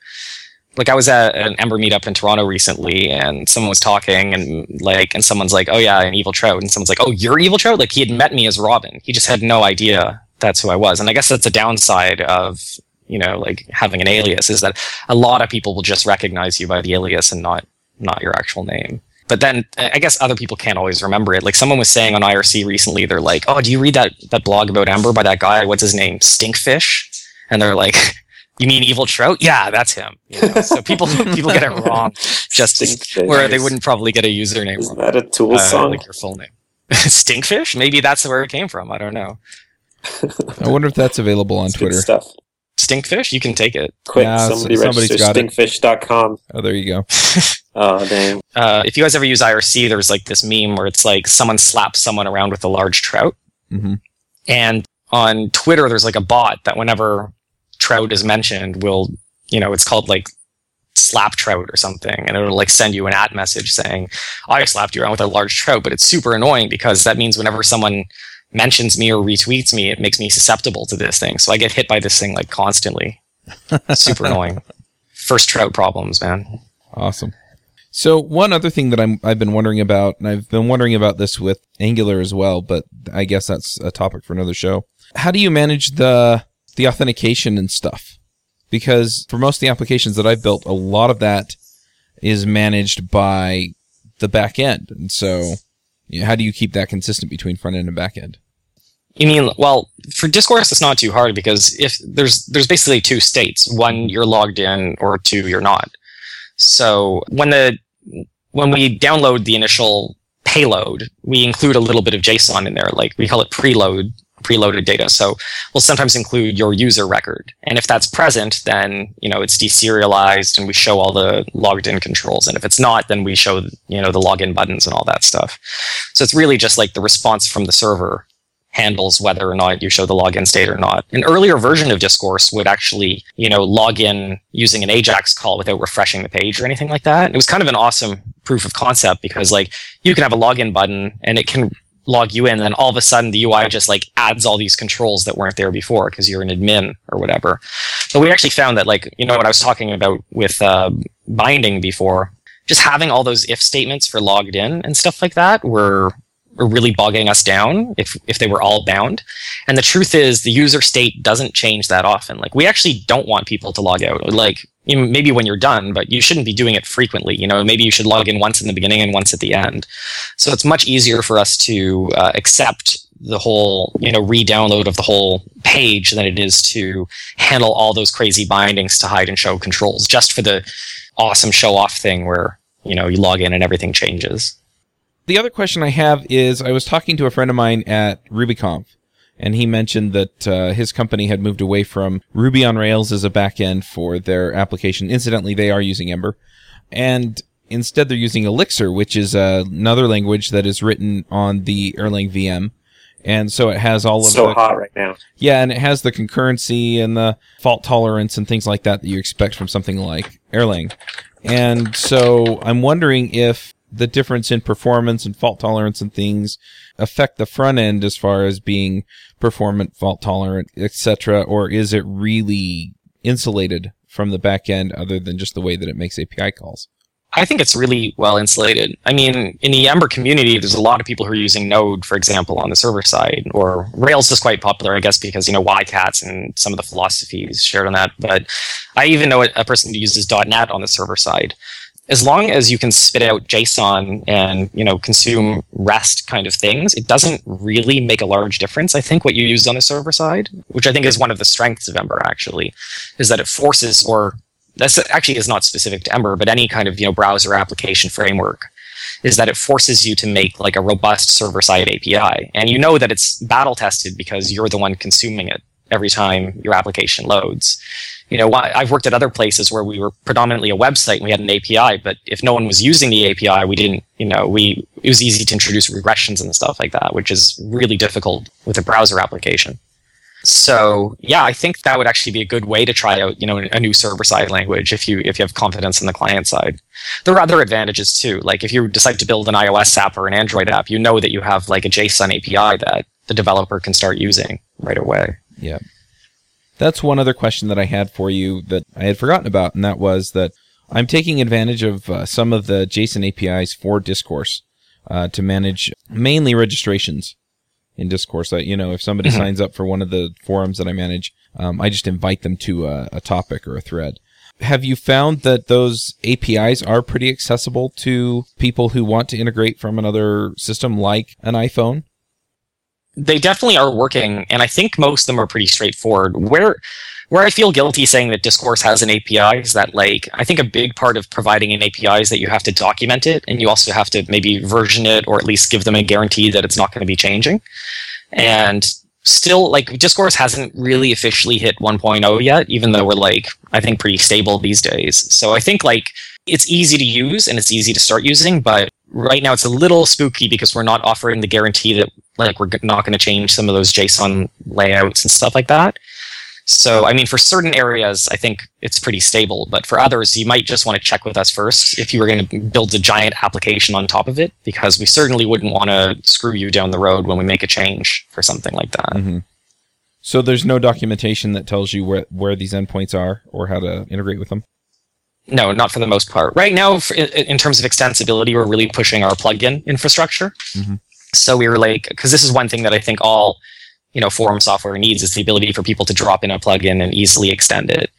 like I was at an Ember meetup in Toronto recently, and someone was talking, and like, and someone's like, "Oh yeah, an evil trout," and someone's like, "Oh, you're evil trout." Like he had met me as Robin. He just had no idea that's who I was, and I guess that's a downside of you know like having an alias is that a lot of people will just recognize you by the alias and not not your actual name. But then I guess other people can't always remember it. Like someone was saying on IRC recently, they're like, "Oh, do you read that that blog about Ember by that guy? What's his name? Stinkfish?" And they're like. You mean Evil Trout? Yeah, that's him. You know? So people people get it wrong, just Stinkfish. where they wouldn't probably get a username wrong, that a Tool uh, song? like your full name. Stinkfish? Maybe that's where it came from. I don't know. I wonder if that's available on It's good Twitter. stuff. Stinkfish? You can take it. Quick, Yeah, somebody s- somebody's register got stinkfish.com. Oh, there you go. Oh, dang. Uh, if you guys ever use IRC, there's like this meme where it's like someone slaps someone around with a large trout. hmm And on Twitter, there's like a bot that whenever trout is mentioned, will, you know, it's called like slap trout or something. And it'll like send you an at message saying, I slapped you around with a large trout. But it's super annoying because that means whenever someone mentions me or retweets me, it makes me susceptible to this thing. So I get hit by this thing like constantly. super annoying. First trout problems, man. Awesome. So one other thing that I'm I've been wondering about, and I've been wondering about this with Angular as well, but I guess that's a topic for another show. How do you manage the the authentication and stuff? Because for most of the applications that I've built, a lot of that is managed by the back end, and so you know, how do you keep that consistent between front end and back end? You mean well for discourse it's not too hard because if there's there's basically two states. One you're logged in or two you're not. So when the when we download the initial payload we include a little bit of JSON in there. Like we call it preload preloaded data. So we'll sometimes include your user record. And if that's present then you know it's deserialized and we show all the logged in controls. And if it's not then we show you know the login buttons and all that stuff. So it's really just like the response from the server handles whether or not you show the login state or not. An earlier version of Discourse would actually, you know, log in using an Ajax call without refreshing the page or anything like that. It was kind of an awesome proof of concept because like you can have a login button and it can log you in and then all of a sudden the UI just like adds all these controls that weren't there before because you're an admin or whatever. But we actually found that like, you know what I was talking about with uh, binding before, just having all those if statements for logged in and stuff like that were were really bogging us down if if they were all bound. And the truth is the user state doesn't change that often. Like we actually don't want people to log out. Like you know, maybe when you're done, but you shouldn't be doing it frequently. You know, maybe you should log in once in the beginning and once at the end. So it's much easier for us to uh, accept the whole, you know, re-download of the whole page than it is to handle all those crazy bindings to hide and show controls just for the awesome show off thing where, you know, you log in and everything changes. The other question I have is I was talking to a friend of mine at RubyConf, and he mentioned that uh, his company had moved away from Ruby on Rails as a backend for their application. Incidentally, they are using Ember, and instead they're using Elixir, which is uh, another language that is written on the Erlang VM. And so it has all of so the, hot right now. yeah, and it has the concurrency and the fault tolerance and things like that that you expect from something like Erlang. And so I'm wondering if the difference in performance and fault tolerance and things affect the front end as far as being performant, fault tolerant, etc., or is it really insulated from the back end other than just the way that it makes API calls? I think it's really well insulated. I mean, in the Ember community, there's a lot of people who are using Node, for example, on the server side, or Rails is quite popular, I guess, because you know wycats and some of the philosophies shared on that. But I even know a person who uses .NET on the server side. As long as you can spit out JSON and you know consume REST kind of things, it doesn't really make a large difference. I think what you use on the server side, which I think is one of the strengths of Ember, actually, is that it forces or that's actually is not specific to Ember, but any kind of you know browser application framework is that it forces you to make like a robust server side API, and you know that it's battle tested because you're the one consuming it every time your application loads. You know, I've worked at other places where we were predominantly a website and we had an API, but if no one was using the API, we didn't. You know, we it was easy to introduce regressions and stuff like that, which is really difficult with a browser application. So yeah, I think that would actually be a good way to try out, you know, a new server side language if you if you have confidence in the client side. There are other advantages too. Like if you decide to build an iOS app or an Android app, you know that you have like a JSON API that the developer can start using right away. Yeah. That's one other question that I had for you that I had forgotten about, and that was that I'm taking advantage of uh, some of the JSON APIs for Discourse uh, to manage mainly registrations in Discourse. I, you know, if somebody Mhm. signs up for one of the forums that I manage, um, I just invite them to a, a topic or a thread. Have you found that those APIs are pretty accessible to people who want to integrate from another system like an iPhone? They definitely are working, and I think most of them are pretty straightforward. Where where I feel guilty saying that Discourse has an API is that like I think a big part of providing an API is that you have to document it and you also have to maybe version it or at least give them a guarantee that it's not going to be changing. And still like Discourse hasn't really officially hit 1.0 yet, even though we're like I think pretty stable these days. So I think like it's easy to use and it's easy to start using, but right now it's a little spooky because we're not offering the guarantee that like we're not going to change some of those JSON layouts and stuff like that. So, I mean, for certain areas, I think it's pretty stable, but for others, you might just want to check with us first if you were going to build a giant application on top of it, because we certainly wouldn't want to screw you down the road when we make a change for something like that. Mm-hmm. So there's no documentation that tells you where, where these endpoints are or how to integrate with them? No, not for the most part. Right now, for, in, terms of extensibility, we're really pushing our plugin infrastructure. Mhm. So we were like, because this is one thing that I think all, you know, forum software needs is the ability for people to drop in a plugin and easily extend it.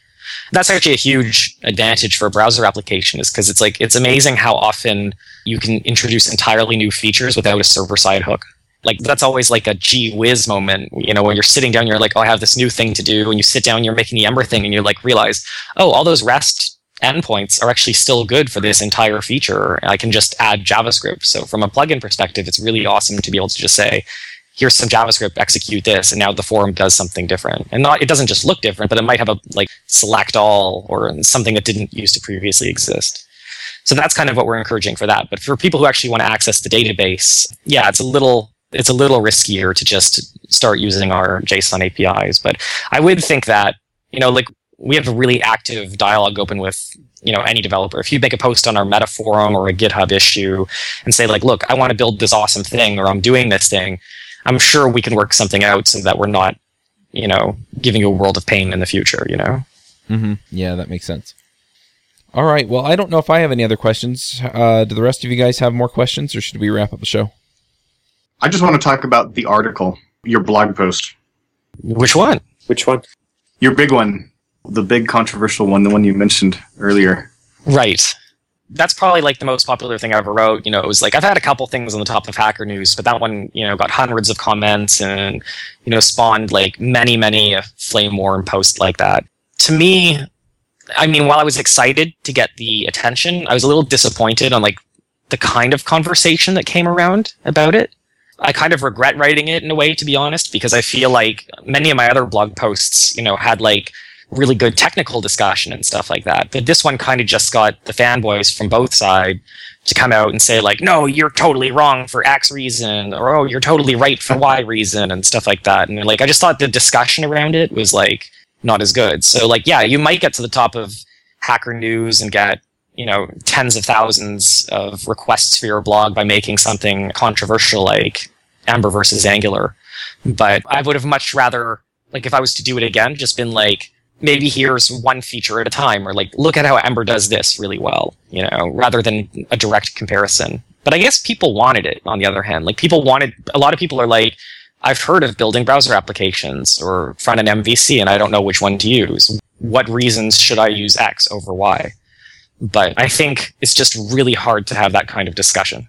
That's actually a huge advantage for a browser application, is because it's like it's amazing how often you can introduce entirely new features without a server side hook. Like that's always like a gee whiz moment, you know, when you're sitting down, you're like, oh, I have this new thing to do, and you sit down, you're making the Ember thing, and you're like realize, oh, all those REST endpoints are actually still good for this entire feature. I can just add JavaScript. So from a plugin perspective, it's really awesome to be able to just say, here's some JavaScript, execute this, and now the forum does something different. And not it doesn't just look different, but it might have a like select all or something that didn't used to previously exist. So that's kind of what we're encouraging for that. But for people who actually want to access the database, yeah, it's a little it's a little riskier to just start using our JSON APIs. But I would think that, you know, like we have a really active dialogue open with, you know, any developer. If you make a post on our meta forum or a GitHub issue and say like, look, I want to build this awesome thing or I'm doing this thing, I'm sure we can work something out so that we're not, you know, giving you a world of pain in the future, you know? Mm-hmm. Yeah, that makes sense. All right. Well, I don't know if I have any other questions. Uh, do the rest of you guys have more questions, or should we wrap up the show? I just want to talk about the article, your blog post, Which one? Which one? your big one, the big controversial one, the one you mentioned earlier. Right. That's probably like the most popular thing I ever wrote. You know, it was like I've had a couple things on the top of Hacker News, but that one, you know, got hundreds of comments and, you know, spawned like many, many a flame war and post like that. To me, I mean, while I was excited to get the attention, I was a little disappointed on like the kind of conversation that came around about it. I kind of regret writing it in a way, to be honest, because I feel like many of my other blog posts, you know, had like really good technical discussion and stuff like that. But this one kind of just got the fanboys from both sides to come out and say like, no, you're totally wrong for X reason, or oh, you're totally right for Y reason, and stuff like that. And like, I just thought the discussion around it was like not as good. So like, yeah, you might get to the top of Hacker News and get you know tens of thousands of requests for your blog by making something controversial like Ember versus Angular. But I would have much rather, like, if I was to do it again, just been like, maybe here's one feature at a time, or like, look at how Ember does this really well, you know, rather than a direct comparison. But I guess people wanted it, on the other hand. Like, people wanted, a lot of people are like, I've heard of building browser applications or front end MVC, and I don't know which one to use. What reasons should I use X over Y? But I think it's just really hard to have that kind of discussion.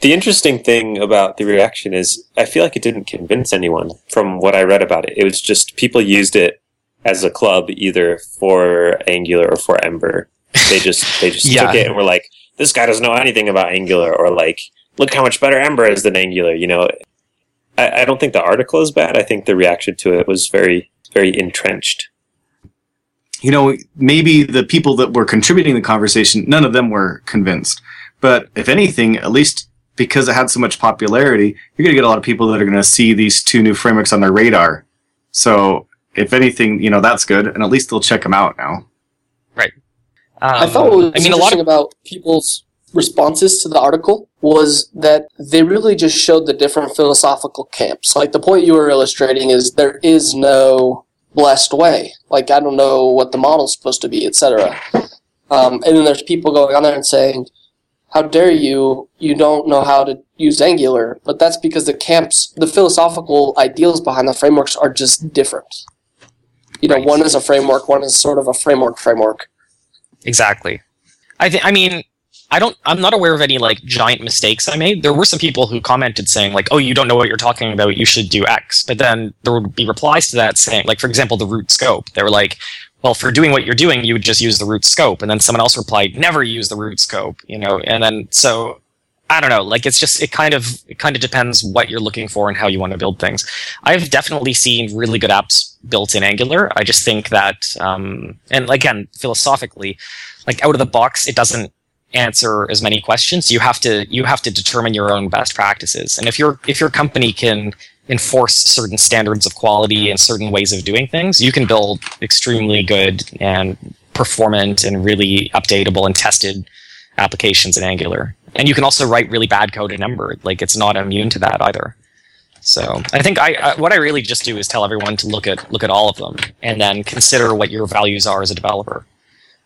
The interesting thing about the reaction is I feel like it didn't convince anyone from what I read about it. It was just people used it as a club either for Angular or for Ember. They just they just Yeah. took it and were like, this guy doesn't know anything about Angular or like, look how much better Ember is than Angular, you know. I, I don't think the article is bad. I think the reaction to it was very, very entrenched. You know, maybe the people that were contributing the conversation, none of them were convinced. But if anything, at least because it had so much popularity, you're going to get a lot of people that are going to see these two new frameworks on their radar. So, if anything, you know, that's good, and at least they'll check them out now. Um, I thought what was I mean, a lot of about people's responses to the article was that they really just showed the different philosophical camps. Like the point you were illustrating is there is no blessed way. Like I don't know what the model's supposed to be, etc. Um, and then there's people going on there and saying, "How dare you? You don't know how to use Angular." But that's because the camps, the philosophical ideals behind the frameworks are just different. You know, Right. one is a framework, one is sort of a framework framework. Exactly. I think. I mean, I don't. I'm not aware of any like giant mistakes I made. There were some people who commented saying like, "Oh, you don't know what you're talking about. You should do X." But then there would be replies to that saying, like, for example, the root scope. They were like, "Well, for doing what you're doing, you would just use the root scope." And then someone else replied, "Never use the root scope." You know. And then so. I don't know. Like it's just it kind of it kind of depends what you're looking for and how you want to build things. I've definitely seen really good apps built in Angular. I just think that, um, and again, philosophically, like out of the box, it doesn't answer as many questions. You have to you have to determine your own best practices. And if your if your company can enforce certain standards of quality and certain ways of doing things, you can build extremely good and performant and really updatable and tested applications in Angular. And you can also write really bad code in Ember. Like it's not immune to that either. So I think I, I what I really just do is tell everyone to look at look at all of them and then consider what your values are as a developer.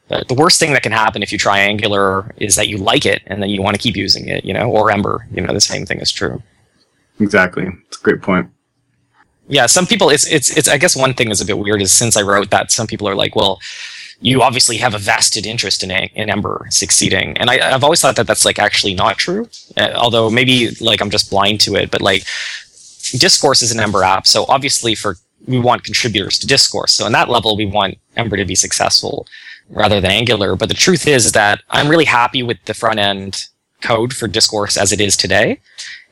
But the worst thing that can happen if you try Angular is that you like it and then you want to keep using it, you know, or Ember. You know, the same thing is true. Exactly. It's a great point. Yeah, some people it's it's it's I guess one thing is a bit weird is since I wrote that some people are like, well, you obviously have a vested interest in in Ember succeeding, and I, I've always thought that that's like actually not true. Uh, although maybe like I'm just blind to it, but like Discourse is an Ember app, so obviously for we want contributors to Discourse. So in that level, we want Ember to be successful rather than Angular. But the truth is that I'm really happy with the front end code for Discourse as it is today.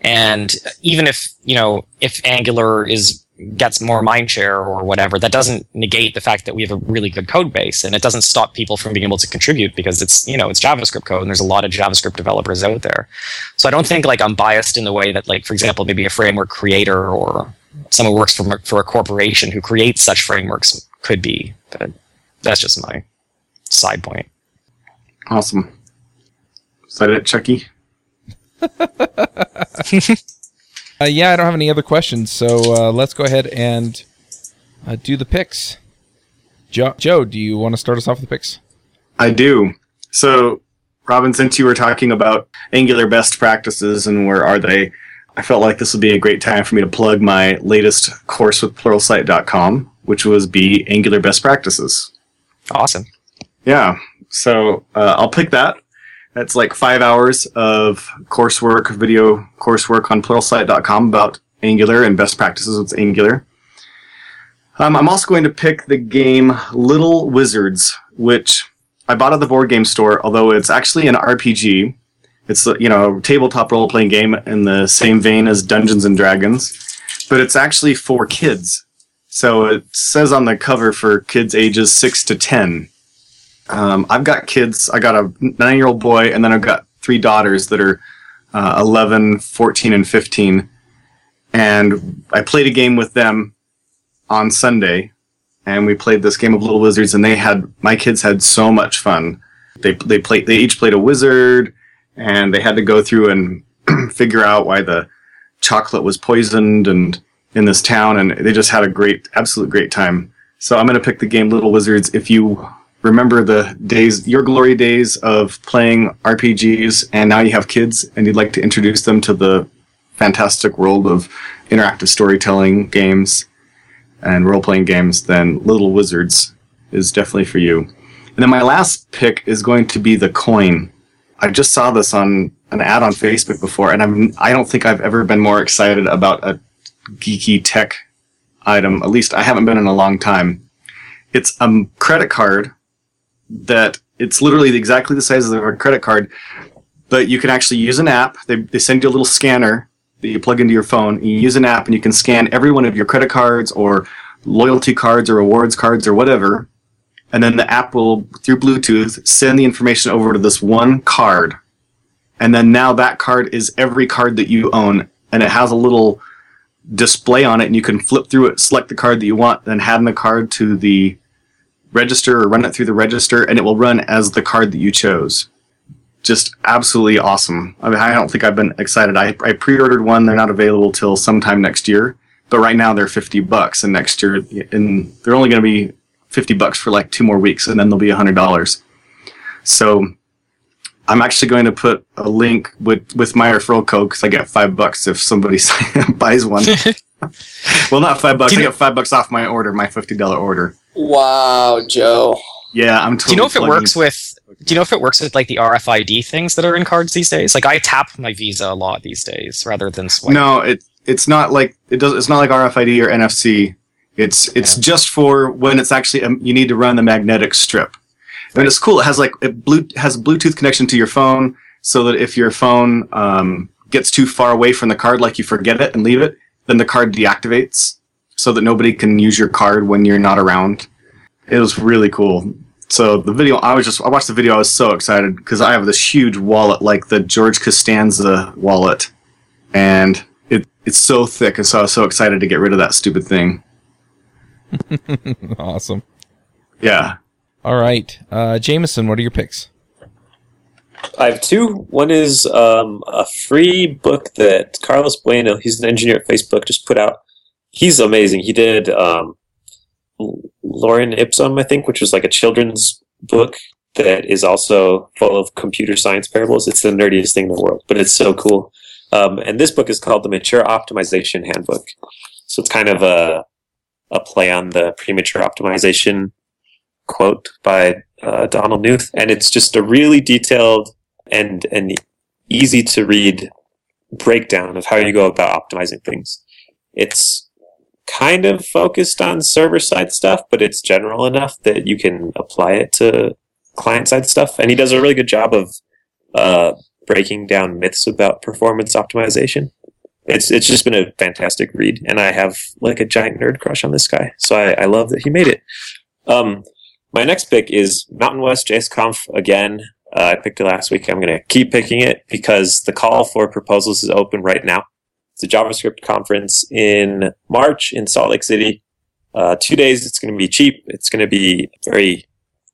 And even if, you know, if Angular is gets more mindshare or whatever, that doesn't negate the fact that we have a really good code base and it doesn't stop people from being able to contribute because it's, you know, it's JavaScript code and there's a lot of JavaScript developers out there. So I don't think like I'm biased in the way that like, for example, maybe a framework creator or someone who works for for a corporation who creates such frameworks could be. But that's just my side point. Awesome. Is that it, Chucky? Uh, yeah, I don't have any other questions, so uh, let's go ahead and uh, do the picks. Jo- Joe, do you want to start us off with the picks? I do. So, Robin, since you were talking about Angular best practices and where are they, I felt like this would be a great time for me to plug my latest course with pluralsight.com, which was be Angular best practices. Awesome. Yeah. So uh, I'll pick that. That's like five hours of coursework, video coursework on pluralsight.com about Angular and best practices with Angular. Um, I'm also going to pick the game Little Wizards, which I bought at the board game store, although it's actually an RPG. It's you know a tabletop role playing game in the same vein as Dungeons and Dragons, but it's actually for kids. So it says on the cover for kids ages six to ten. Um, I've got kids. I got a nine year old boy, and then I've got three daughters that are uh, 11, 14, and 15. And I played a game with them on Sunday, and we played this game of Little Wizards, and they had my kids had so much fun. They they played. They each played a wizard, and they had to go through and figure out why the chocolate was poisoned and in this town, and they just had a great, absolute great time. So I'm going to pick the game Little Wizards. If you remember the days, your glory days of playing RPGs, and now you have kids, and you'd like to introduce them to the fantastic world of interactive storytelling games and role playing games, then Little Wizards is definitely for you. And then my last pick is going to be the coin. I just saw this on an ad on Facebook before, and I'm I don't think I've ever been more excited about a geeky tech item. At least I haven't been in a long time. It's a credit card that it's literally exactly the size of a credit card, but you can actually use an app. They, they send you a little scanner that you plug into your phone. and You use an app and you can scan every one of your credit cards or loyalty cards or rewards cards or whatever. And then the app will, through Bluetooth, send the information over to this one card. And then now that card is every card that you own. And it has a little display on it and you can flip through it, select the card that you want, then hand the card to the register or run it through the register and it will run as the card that you chose. Just absolutely awesome. I mean, I don't think I've been excited. I, I pre-ordered one. They're not available till sometime next year, but right now they're 50 bucks and next year, and they're only going to be 50 bucks for like two more weeks and then they'll be $100. So I'm actually going to put a link with, with my referral code because I get five bucks if somebody buys one. well, not five bucks. I get five bucks off my order, my $50 order. Wow, Joe. Yeah, I'm totally. Do you know if it plugging- works with? Do you know if it works with like the RFID things that are in cards these days? Like I tap my Visa a lot these days rather than swipe. No, it it's not like it does. It's not like RFID or NFC. It's it's Yeah. just for when it's actually um, you need to run the magnetic strip. And it's cool. It has like it blue has a Bluetooth connection to your phone, so that if your phone um, gets too far away from the card, like you forget it and leave it, then the card deactivates, so that nobody can use your card when you're not around. It was really cool. So the video, I was just I watched the video. I was so excited because I have this huge wallet, like the George Costanza wallet, and it it's so thick, and so I was so excited to get rid of that stupid thing. awesome. Yeah, All right, uh, Jamison, what are your picks? I have two. One is um, a free book that Carlos Bueno, he's an engineer at Facebook, just put out. He's amazing. He did um, Lauren Ipsum, I think, which was like a children's book that is also full of computer science parables. It's the nerdiest thing in the world, but it's so cool. Um, and this book is called the Mature Optimization Handbook. So it's kind of a a play on the premature optimization quote by uh, Donald Knuth, and it's just a really detailed and and easy to read breakdown of how you go about optimizing things. It's kind of focused on server side stuff, but it's general enough that you can apply it to client side stuff. And he does a really good job of uh, breaking down myths about performance optimization. It's it's just been a fantastic read, and I have like a giant nerd crush on this guy. So I, I love that he made it. Um, my next pick is Mountain West JSConf again. Uh, I picked it last week. I'm going to keep picking it because the call for proposals is open right now. It's a JavaScript conference in March in Salt Lake City. Uh, two days. It's going to be cheap. It's going to be very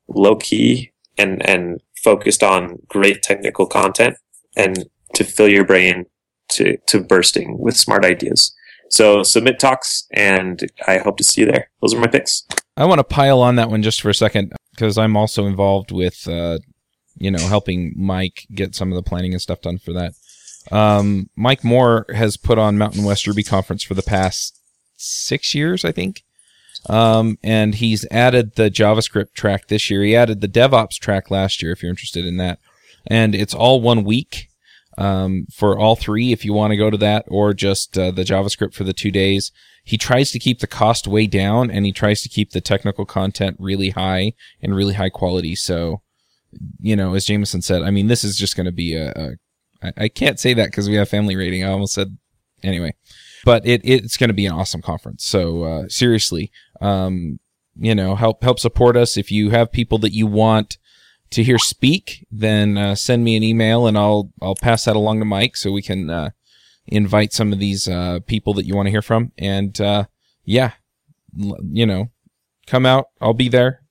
low key and and focused on great technical content and to fill your brain to to bursting with smart ideas. So submit talks, and I hope to see you there. Those are my picks. I want to pile on that one just for a second because I'm also involved with, uh, you know, helping Mike get some of the planning and stuff done for that. Um, Mike Moore has put on Mountain West Ruby Conference for the past six years, I think. Um, and he's added the JavaScript track this year. He added the DevOps track last year, if you're interested in that. And it's all one week um, for all three if you want to go to that, or just uh, the JavaScript for the two days. He tries to keep the cost way down, and he tries to keep the technical content really high and really high quality. So, you know, as Jamison said, I mean, this is just going to be a. a I, I can't say that because we have family rating. I almost said anyway, but it it's going to be an awesome conference. So uh, seriously, um, you know, help help support us if you have people that you want to hear speak, then uh, send me an email and I'll I'll pass that along to Mike so we can uh, invite some of these uh, people that you want to hear from. And uh, yeah, l- you know, come out. I'll be there.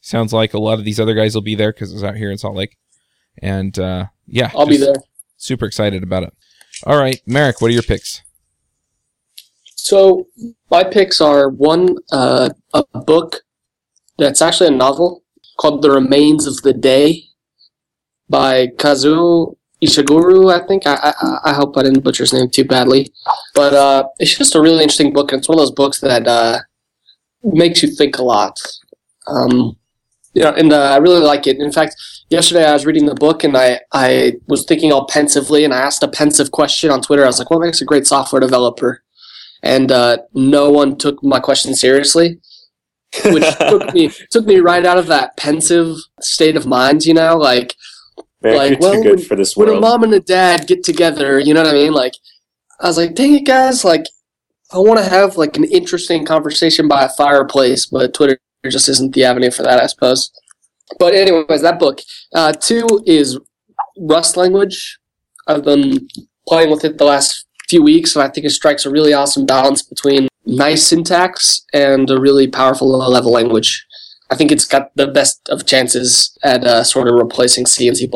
Sounds like a lot of these other guys will be there because it's out here in Salt Lake. And uh, yeah, I'll be there. Super excited about it. All right, Merrick, what are your picks? So my picks are one uh, a book that's actually a novel called The Remains of the Day by Kazuo Ishiguro, I think. I, I, I hope I didn't butcher his name too badly. But uh, it's just a really interesting book, and it's one of those books that uh, makes you think a lot. Um, you know, and uh, I really like it. In fact, yesterday I was reading the book, and I, I was thinking all pensively, and I asked a pensive question on Twitter. I was like, what makes a great software developer? And uh, no one took my question seriously which took me took me right out of that pensive state of mind. You know, like Man, Like, well, too good for this when a mom and a dad get together. You know what I mean? Like, I was like, dang it, guys! Like, I want to have like an interesting conversation by a fireplace, but Twitter just isn't the avenue for that, I suppose. But anyways, that book. Uh, two is Rust language. I've been playing with it the last few weeks, and I think it strikes a really awesome balance between nice syntax and a really powerful low-level language. I think it's got the best of chances at uh, sort of replacing C and C++,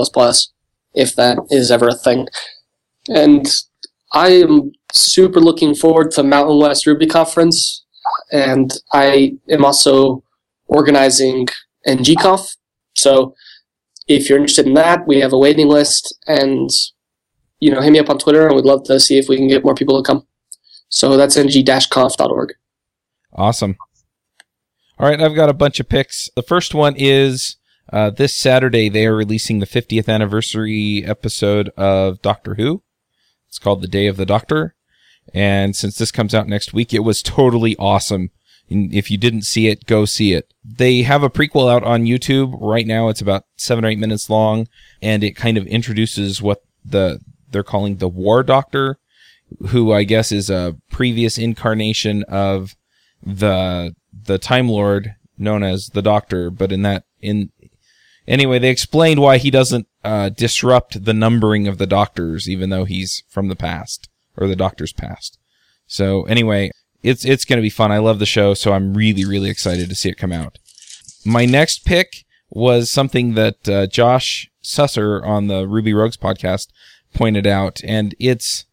if that is ever a thing. And I am super looking forward to Mountain West Ruby Conference, and I am also organizing NGConf. So if you're interested in that, we have a waiting list, and you know, hit me up on Twitter, and we'd love to see if we can get more people to come. So that's ng-conf.org. Awesome. All right, I've got a bunch of picks. The first one is uh, this Saturday they are releasing the 50th anniversary episode of Doctor Who. It's called The Day of the Doctor. And since this comes out next week, it was totally awesome. If you didn't see it, go see it. They have a prequel out on YouTube right now. It's about seven or eight minutes long, and it kind of introduces what the they're calling the War Doctor, who I guess is a previous incarnation of the the Time Lord known as the Doctor, but in that in anyway, they explained why he doesn't uh, disrupt the numbering of the Doctors, even though he's from the past or the Doctor's past. So anyway, it's it's going to be fun. I love the show, so I'm really really excited to see it come out. My next pick was something that uh, Josh Susser on the Ruby Rogues podcast pointed out, and it's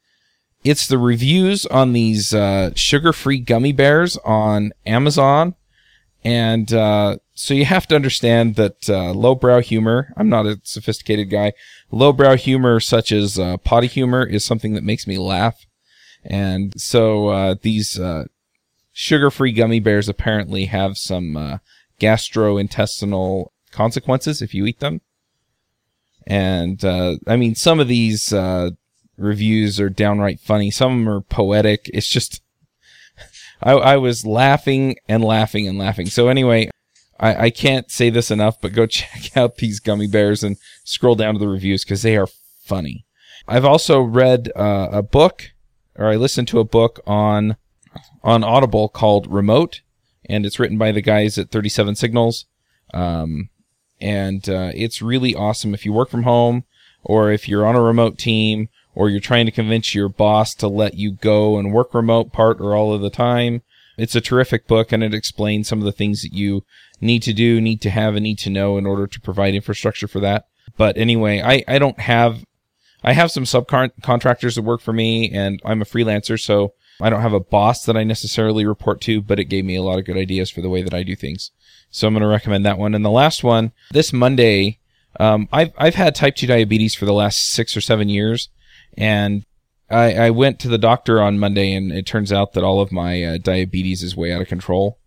it's the reviews on these uh, sugar-free gummy bears on Amazon, and uh, so you have to understand that uh, lowbrow humor. I'm not a sophisticated guy. Lowbrow humor, such as uh, potty humor, is something that makes me laugh, and so uh, these uh, sugar-free gummy bears apparently have some uh, gastrointestinal consequences if you eat them. And uh, I mean, some of these uh, reviews are downright funny. Some of them are poetic. It's just, I, I was laughing and laughing and laughing. So anyway, I, I can't say this enough, but go check out these gummy bears and scroll down to the reviews because they are funny. I've also read uh, a book, or I listened to a book on on Audible called Remote, and it's written by the guys at 37 Signals. Um, and uh, it's really awesome if you work from home or if you're on a remote team or you're trying to convince your boss to let you go and work remote part or all of the time. It's a terrific book and it explains some of the things that you need to do, need to have, and need to know in order to provide infrastructure for that. But anyway, I, I don't have, I have some subcontractors that work for me and I'm a freelancer. So I don't have a boss that I necessarily report to, but it gave me a lot of good ideas for the way that I do things. So I'm going to recommend that one. And the last one, this Monday, um, I've, I've had type 2 diabetes for the last six or seven years. And I, I went to the doctor on Monday and it turns out that all of my uh, diabetes is way out of control,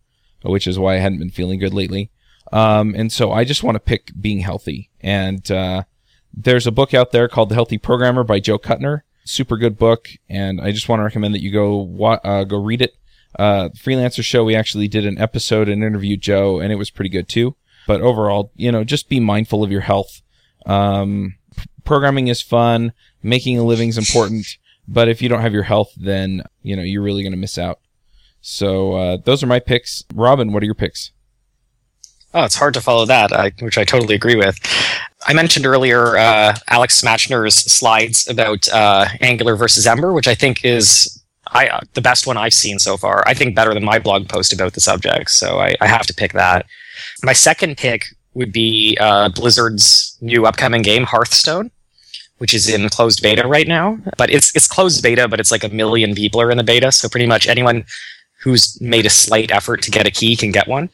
which is why I hadn't been feeling good lately. Um, and so I just want to pick being healthy. And, uh, there's a book out there called The Healthy Programmer by Joe Kutner. Super good book. And I just want to recommend that you go, wa- uh, go read it. Uh, freelancer show, we actually did an episode and interviewed Joe and it was pretty good too. But overall, you know, just be mindful of your health. Um, programming is fun. Making a living is important. But if you don't have your health, then, you know, you're really going to miss out. So, uh, those are my picks. Robin, what are your picks? Oh, it's hard to follow that, I, which I totally agree with. I mentioned earlier uh, Alex Matchneer's slides about uh, Angular versus Ember, which I think is I, uh, the best one I've seen so far. I think better than my blog post about the subject, so I, I have to pick that. My second pick would be uh, Blizzard's new upcoming game, Hearthstone, which is in closed beta right now. But it's it's closed beta, but it's like a million people are in the beta, so pretty much anyone who's made a slight effort to get a key can get one.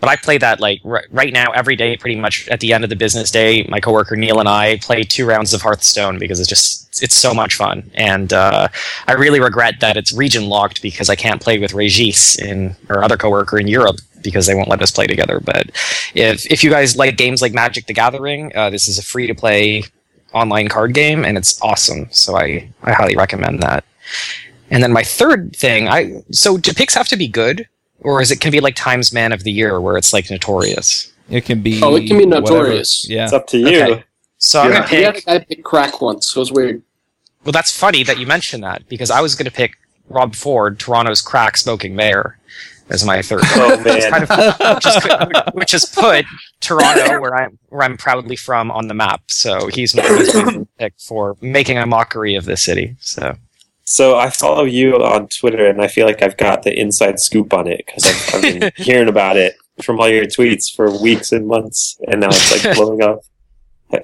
But I play that like r- right now every day, pretty much at the end of the business day. My coworker Neil and I play two rounds of Hearthstone because it's just it's so much fun. And uh, I really regret that it's region locked because I can't play with Regis in or other coworker in Europe because they won't let us play together. But if if you guys like games like Magic the Gathering, uh, this is a free to play online card game and it's awesome. So I I highly recommend that. And then my third thing, I so do picks have to be good, or is it can be like Times Man of the Year where it's like notorious? It can be. Oh, it can be whatever. notorious. Yeah. It's up to you. Okay. So I'm gonna pick. a guy pick crack once, so it was weird. Well, that's funny that you mentioned that because I was gonna pick Rob Ford, Toronto's crack smoking mayor, as my third. Oh Which man, kind of- which, has, which has put Toronto, where I'm where I'm proudly from, on the map. So he's my, he's my pick for making a mockery of the city. So So I follow you on Twitter, and I feel like I've got the inside scoop on it because I've, I've been hearing about it from all your tweets for weeks and months, and now it's like blowing up.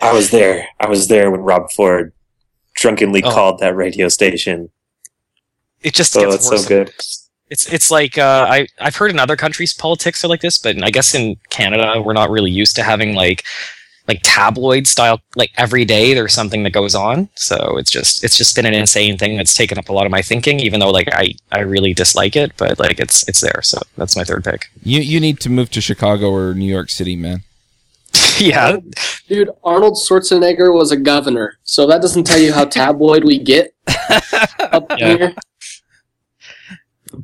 I was there. I was there when Rob Ford drunkenly Oh. called that radio station. it just Oh, gets worse. so good. It's it's like uh, I I've heard in other countries politics are like this, but I guess in Canada we're not really used to having like like tabloid style like every day there's something that goes on. So it's just it's just been an insane thing that's taken up a lot of my thinking, even though like I I really dislike it, but like it's it's there. So that's my third pick. You you need to move to Chicago or New York City, man. yeah, Dude, Arnold Schwarzenegger was a governor, so that doesn't tell you how tabloid we get up Yeah. here.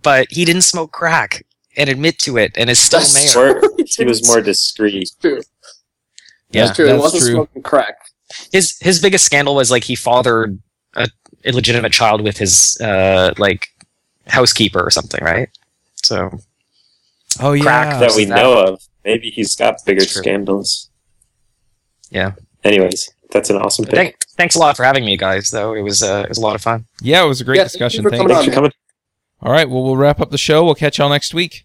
but he didn't smoke crack and admit to it, and is still That's mayor. More, he was more discreet. True. Yeah, That's true. that's it wasn't true. smoking crack. his his biggest scandal was like he fathered a illegitimate child with his uh like housekeeper or something, right? So Oh yeah. Crack that we that- know of. Maybe he's got bigger scandals. Yeah. Anyways, that's an awesome pick. thank, thanks a lot for having me, guys. Though it was uh, it was a lot of fun. yeah, it was a great Yeah, thank you for Thanks. coming Thanks for coming. All right, well we'll wrap up the show. We'll catch y'all next week.